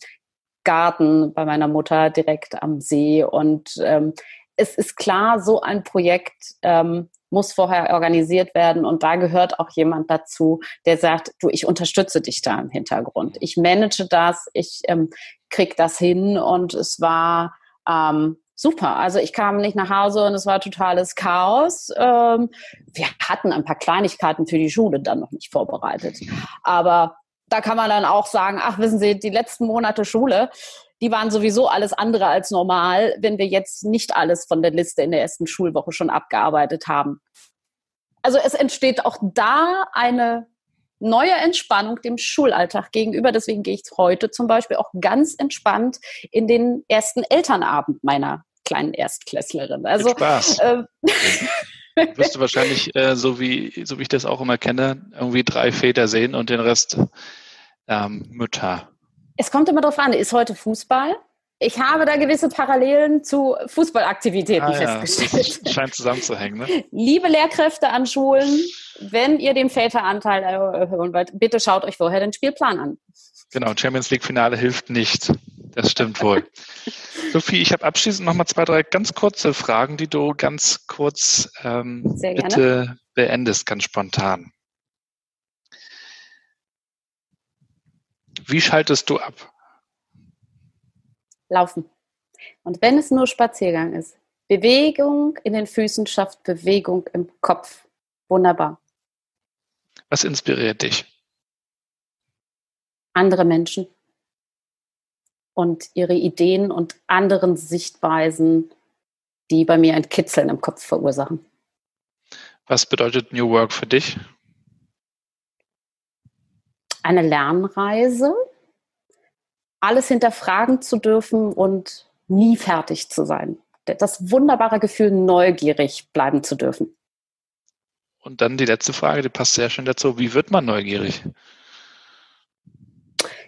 Speaker 4: Garten bei meiner Mutter direkt am See. Und ähm, es ist klar, so ein Projekt ähm, muss vorher organisiert werden und da gehört auch jemand dazu, der sagt, du, ich unterstütze dich da im Hintergrund. Ich manage das, ich ähm, krieg das hin und es war ähm, super. Also ich kam nicht nach Hause und es war totales Chaos. Ähm, wir hatten ein paar Kleinigkeiten für die Schule dann noch nicht vorbereitet. Aber da kann man dann auch sagen, ach, wissen Sie, die letzten Monate Schule, die waren sowieso alles andere als normal, wenn wir jetzt nicht alles von der Liste in der ersten Schulwoche schon abgearbeitet haben. Also es entsteht auch da eine neue Entspannung dem Schulalltag gegenüber. Deswegen gehe ich heute zum Beispiel auch ganz entspannt in den ersten Elternabend meiner kleinen Erstklässlerin. Also
Speaker 5: Spaß. Äh, wirst du wahrscheinlich, äh, so wie so wie ich das auch immer kenne, irgendwie drei Väter sehen und den Rest ähm, Mütter.
Speaker 4: Es kommt immer darauf an, ist heute Fußball? Ich habe da gewisse Parallelen zu Fußballaktivitäten ah, festgestellt.
Speaker 5: Ja, scheint zusammenzuhängen. Ne?
Speaker 4: Liebe Lehrkräfte an Schulen, wenn ihr den Väteranteil erhöhen wollt, bitte schaut euch vorher den Spielplan an.
Speaker 5: Genau, Champions League Finale hilft nicht. Das stimmt wohl. Sophie, ich habe abschließend noch mal zwei, drei ganz kurze Fragen, die du ganz kurz ähm, bitte beendest, ganz spontan. Wie schaltest du ab?
Speaker 4: Laufen. Und wenn es nur Spaziergang ist, Bewegung in den Füßen schafft Bewegung im Kopf. Wunderbar.
Speaker 5: Was inspiriert dich?
Speaker 4: Andere Menschen und ihre Ideen und anderen Sichtweisen, die bei mir ein Kitzeln im Kopf verursachen.
Speaker 5: Was bedeutet New Work für dich?
Speaker 4: Eine Lernreise, alles hinterfragen zu dürfen und nie fertig zu sein. Das wunderbare Gefühl, neugierig bleiben zu dürfen.
Speaker 5: Und dann die letzte Frage, die passt sehr schön dazu. Wie wird man neugierig?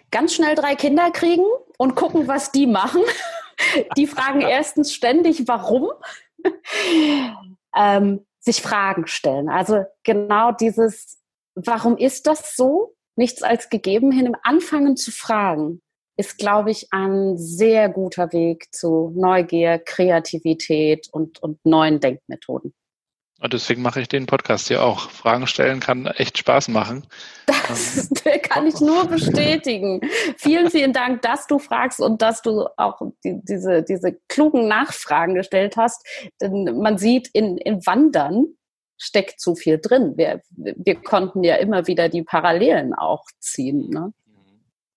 Speaker 4: Ganz schnell drei Kinder kriegen und gucken, was die machen. Die fragen erstens ständig, warum. Ähm, sich Fragen stellen. Also genau dieses, warum ist das so? Nichts als gegeben hin, im Anfangen zu fragen ist, glaube ich, ein sehr guter Weg zu Neugier, Kreativität und, und neuen Denkmethoden.
Speaker 5: Und deswegen mache ich den Podcast hier auch. Fragen stellen kann echt Spaß machen.
Speaker 4: Das kann ich nur bestätigen. vielen, vielen Dank, dass du fragst und dass du auch die, diese, diese klugen Nachfragen gestellt hast. Denn man sieht, in, in Wandern steckt zu viel drin. Wir, wir konnten ja immer wieder die Parallelen auch ziehen. Ne?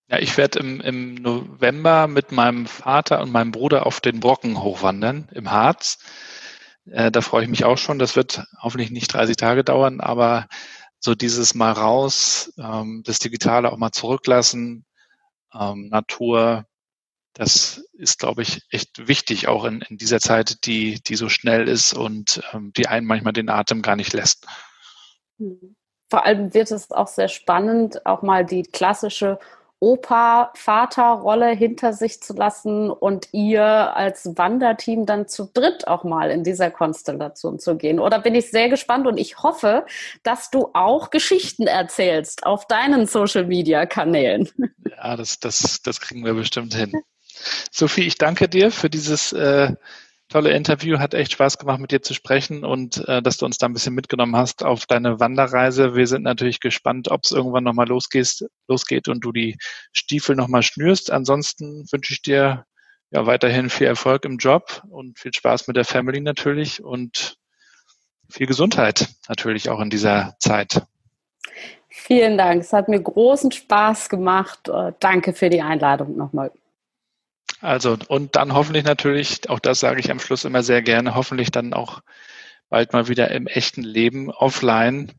Speaker 5: Ja, ich werde im, im November mit meinem Vater und meinem Bruder auf den Brocken hochwandern im Harz. Äh, da freue ich mich auch schon. Das wird hoffentlich nicht 30 Tage dauern, aber so dieses mal raus, ähm, das Digitale auch mal zurücklassen, ähm, Natur, das ist, glaube ich, echt wichtig, auch in, in dieser Zeit, die, die so schnell ist und ähm, die einen manchmal den Atem gar nicht lässt.
Speaker 4: Vor allem wird es auch sehr spannend, auch mal die klassische Opa-Vater-Rolle hinter sich zu lassen und ihr als Wanderteam dann zu dritt auch mal in dieser Konstellation zu gehen. Oder bin ich sehr gespannt und ich hoffe, dass du auch Geschichten erzählst auf deinen Social-Media-Kanälen.
Speaker 5: Ja, das, das, das kriegen wir bestimmt hin. Sophie, ich danke dir für dieses äh, tolle Interview. Hat echt Spaß gemacht, mit dir zu sprechen und äh, dass du uns da ein bisschen mitgenommen hast auf deine Wanderreise. Wir sind natürlich gespannt, ob es irgendwann nochmal losgeht, losgeht und du die Stiefel nochmal schnürst. Ansonsten wünsche ich dir ja weiterhin viel Erfolg im Job und viel Spaß mit der Family natürlich und viel Gesundheit natürlich auch in dieser Zeit.
Speaker 4: Vielen Dank. Es hat mir großen Spaß gemacht. Äh, danke für die Einladung nochmal.
Speaker 5: Also, und dann hoffentlich natürlich, auch das sage ich am Schluss immer sehr gerne, hoffentlich dann auch bald mal wieder im echten Leben offline.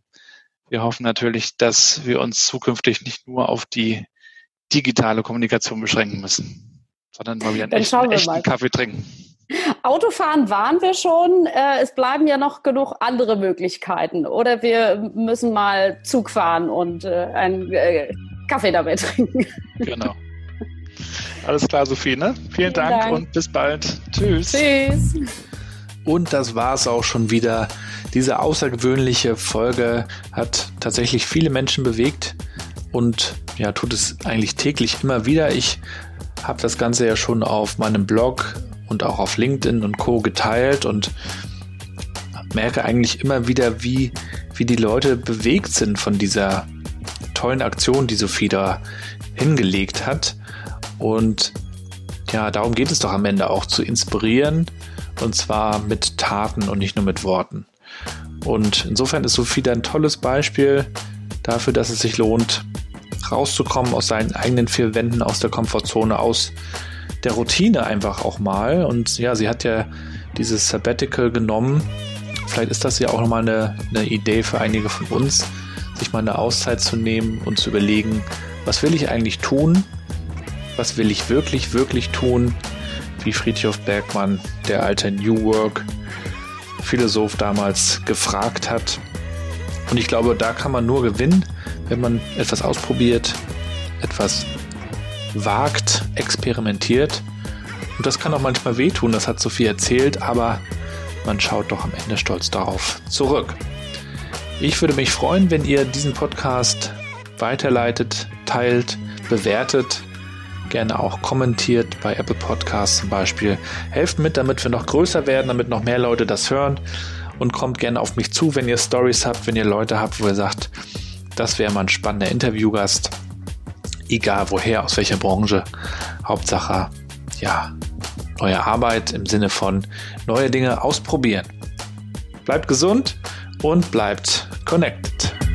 Speaker 5: Wir hoffen natürlich, dass wir uns zukünftig nicht nur auf die digitale Kommunikation beschränken müssen, sondern mal wieder einen echten, echten Kaffee trinken.
Speaker 4: Autofahren waren wir schon. Äh, es bleiben ja noch genug andere Möglichkeiten. Oder wir müssen mal Zug fahren und äh, einen äh, Kaffee dabei trinken.
Speaker 5: Genau. Alles klar, Sophie, ne? Vielen, Vielen Dank, Dank und bis bald. Tschüss.
Speaker 4: Tschüss.
Speaker 5: Und das war es auch schon wieder. Diese außergewöhnliche Folge hat tatsächlich viele Menschen bewegt und ja, tut es eigentlich täglich immer wieder. Ich habe das Ganze ja schon auf meinem Blog und auch auf LinkedIn und Co. geteilt und merke eigentlich immer wieder, wie, wie die Leute bewegt sind von dieser tollen Aktion, die Sophie da hingelegt hat. Und ja, darum geht es doch am Ende auch zu inspirieren und zwar mit Taten und nicht nur mit Worten. Und insofern ist Sophie ein tolles Beispiel dafür, dass es sich lohnt, rauszukommen aus seinen eigenen vier Wänden, aus der Komfortzone, aus
Speaker 3: der Routine einfach auch mal. Und ja, sie hat ja dieses Sabbatical genommen. Vielleicht ist das ja auch nochmal eine, eine Idee für einige von uns, sich mal eine Auszeit zu nehmen und zu überlegen, was will ich eigentlich tun? Was will ich wirklich, wirklich tun? Wie Friedhof Bergmann, der alte New Work Philosoph damals gefragt hat. Und ich glaube, da kann man nur gewinnen, wenn man etwas ausprobiert, etwas wagt, experimentiert. Und das kann auch manchmal wehtun, das hat Sophie erzählt, aber man schaut doch am Ende stolz darauf zurück. Ich würde mich freuen, wenn ihr diesen Podcast weiterleitet, teilt, bewertet, gerne auch kommentiert bei Apple Podcasts zum Beispiel. Helft mit, damit wir noch größer werden, damit noch mehr Leute das hören und kommt gerne auf mich zu, wenn ihr Stories habt, wenn ihr Leute habt, wo ihr sagt, das wäre mal ein spannender Interviewgast. Egal woher, aus welcher Branche. Hauptsache, ja, neue Arbeit im Sinne von neue Dinge ausprobieren. Bleibt gesund und bleibt connected.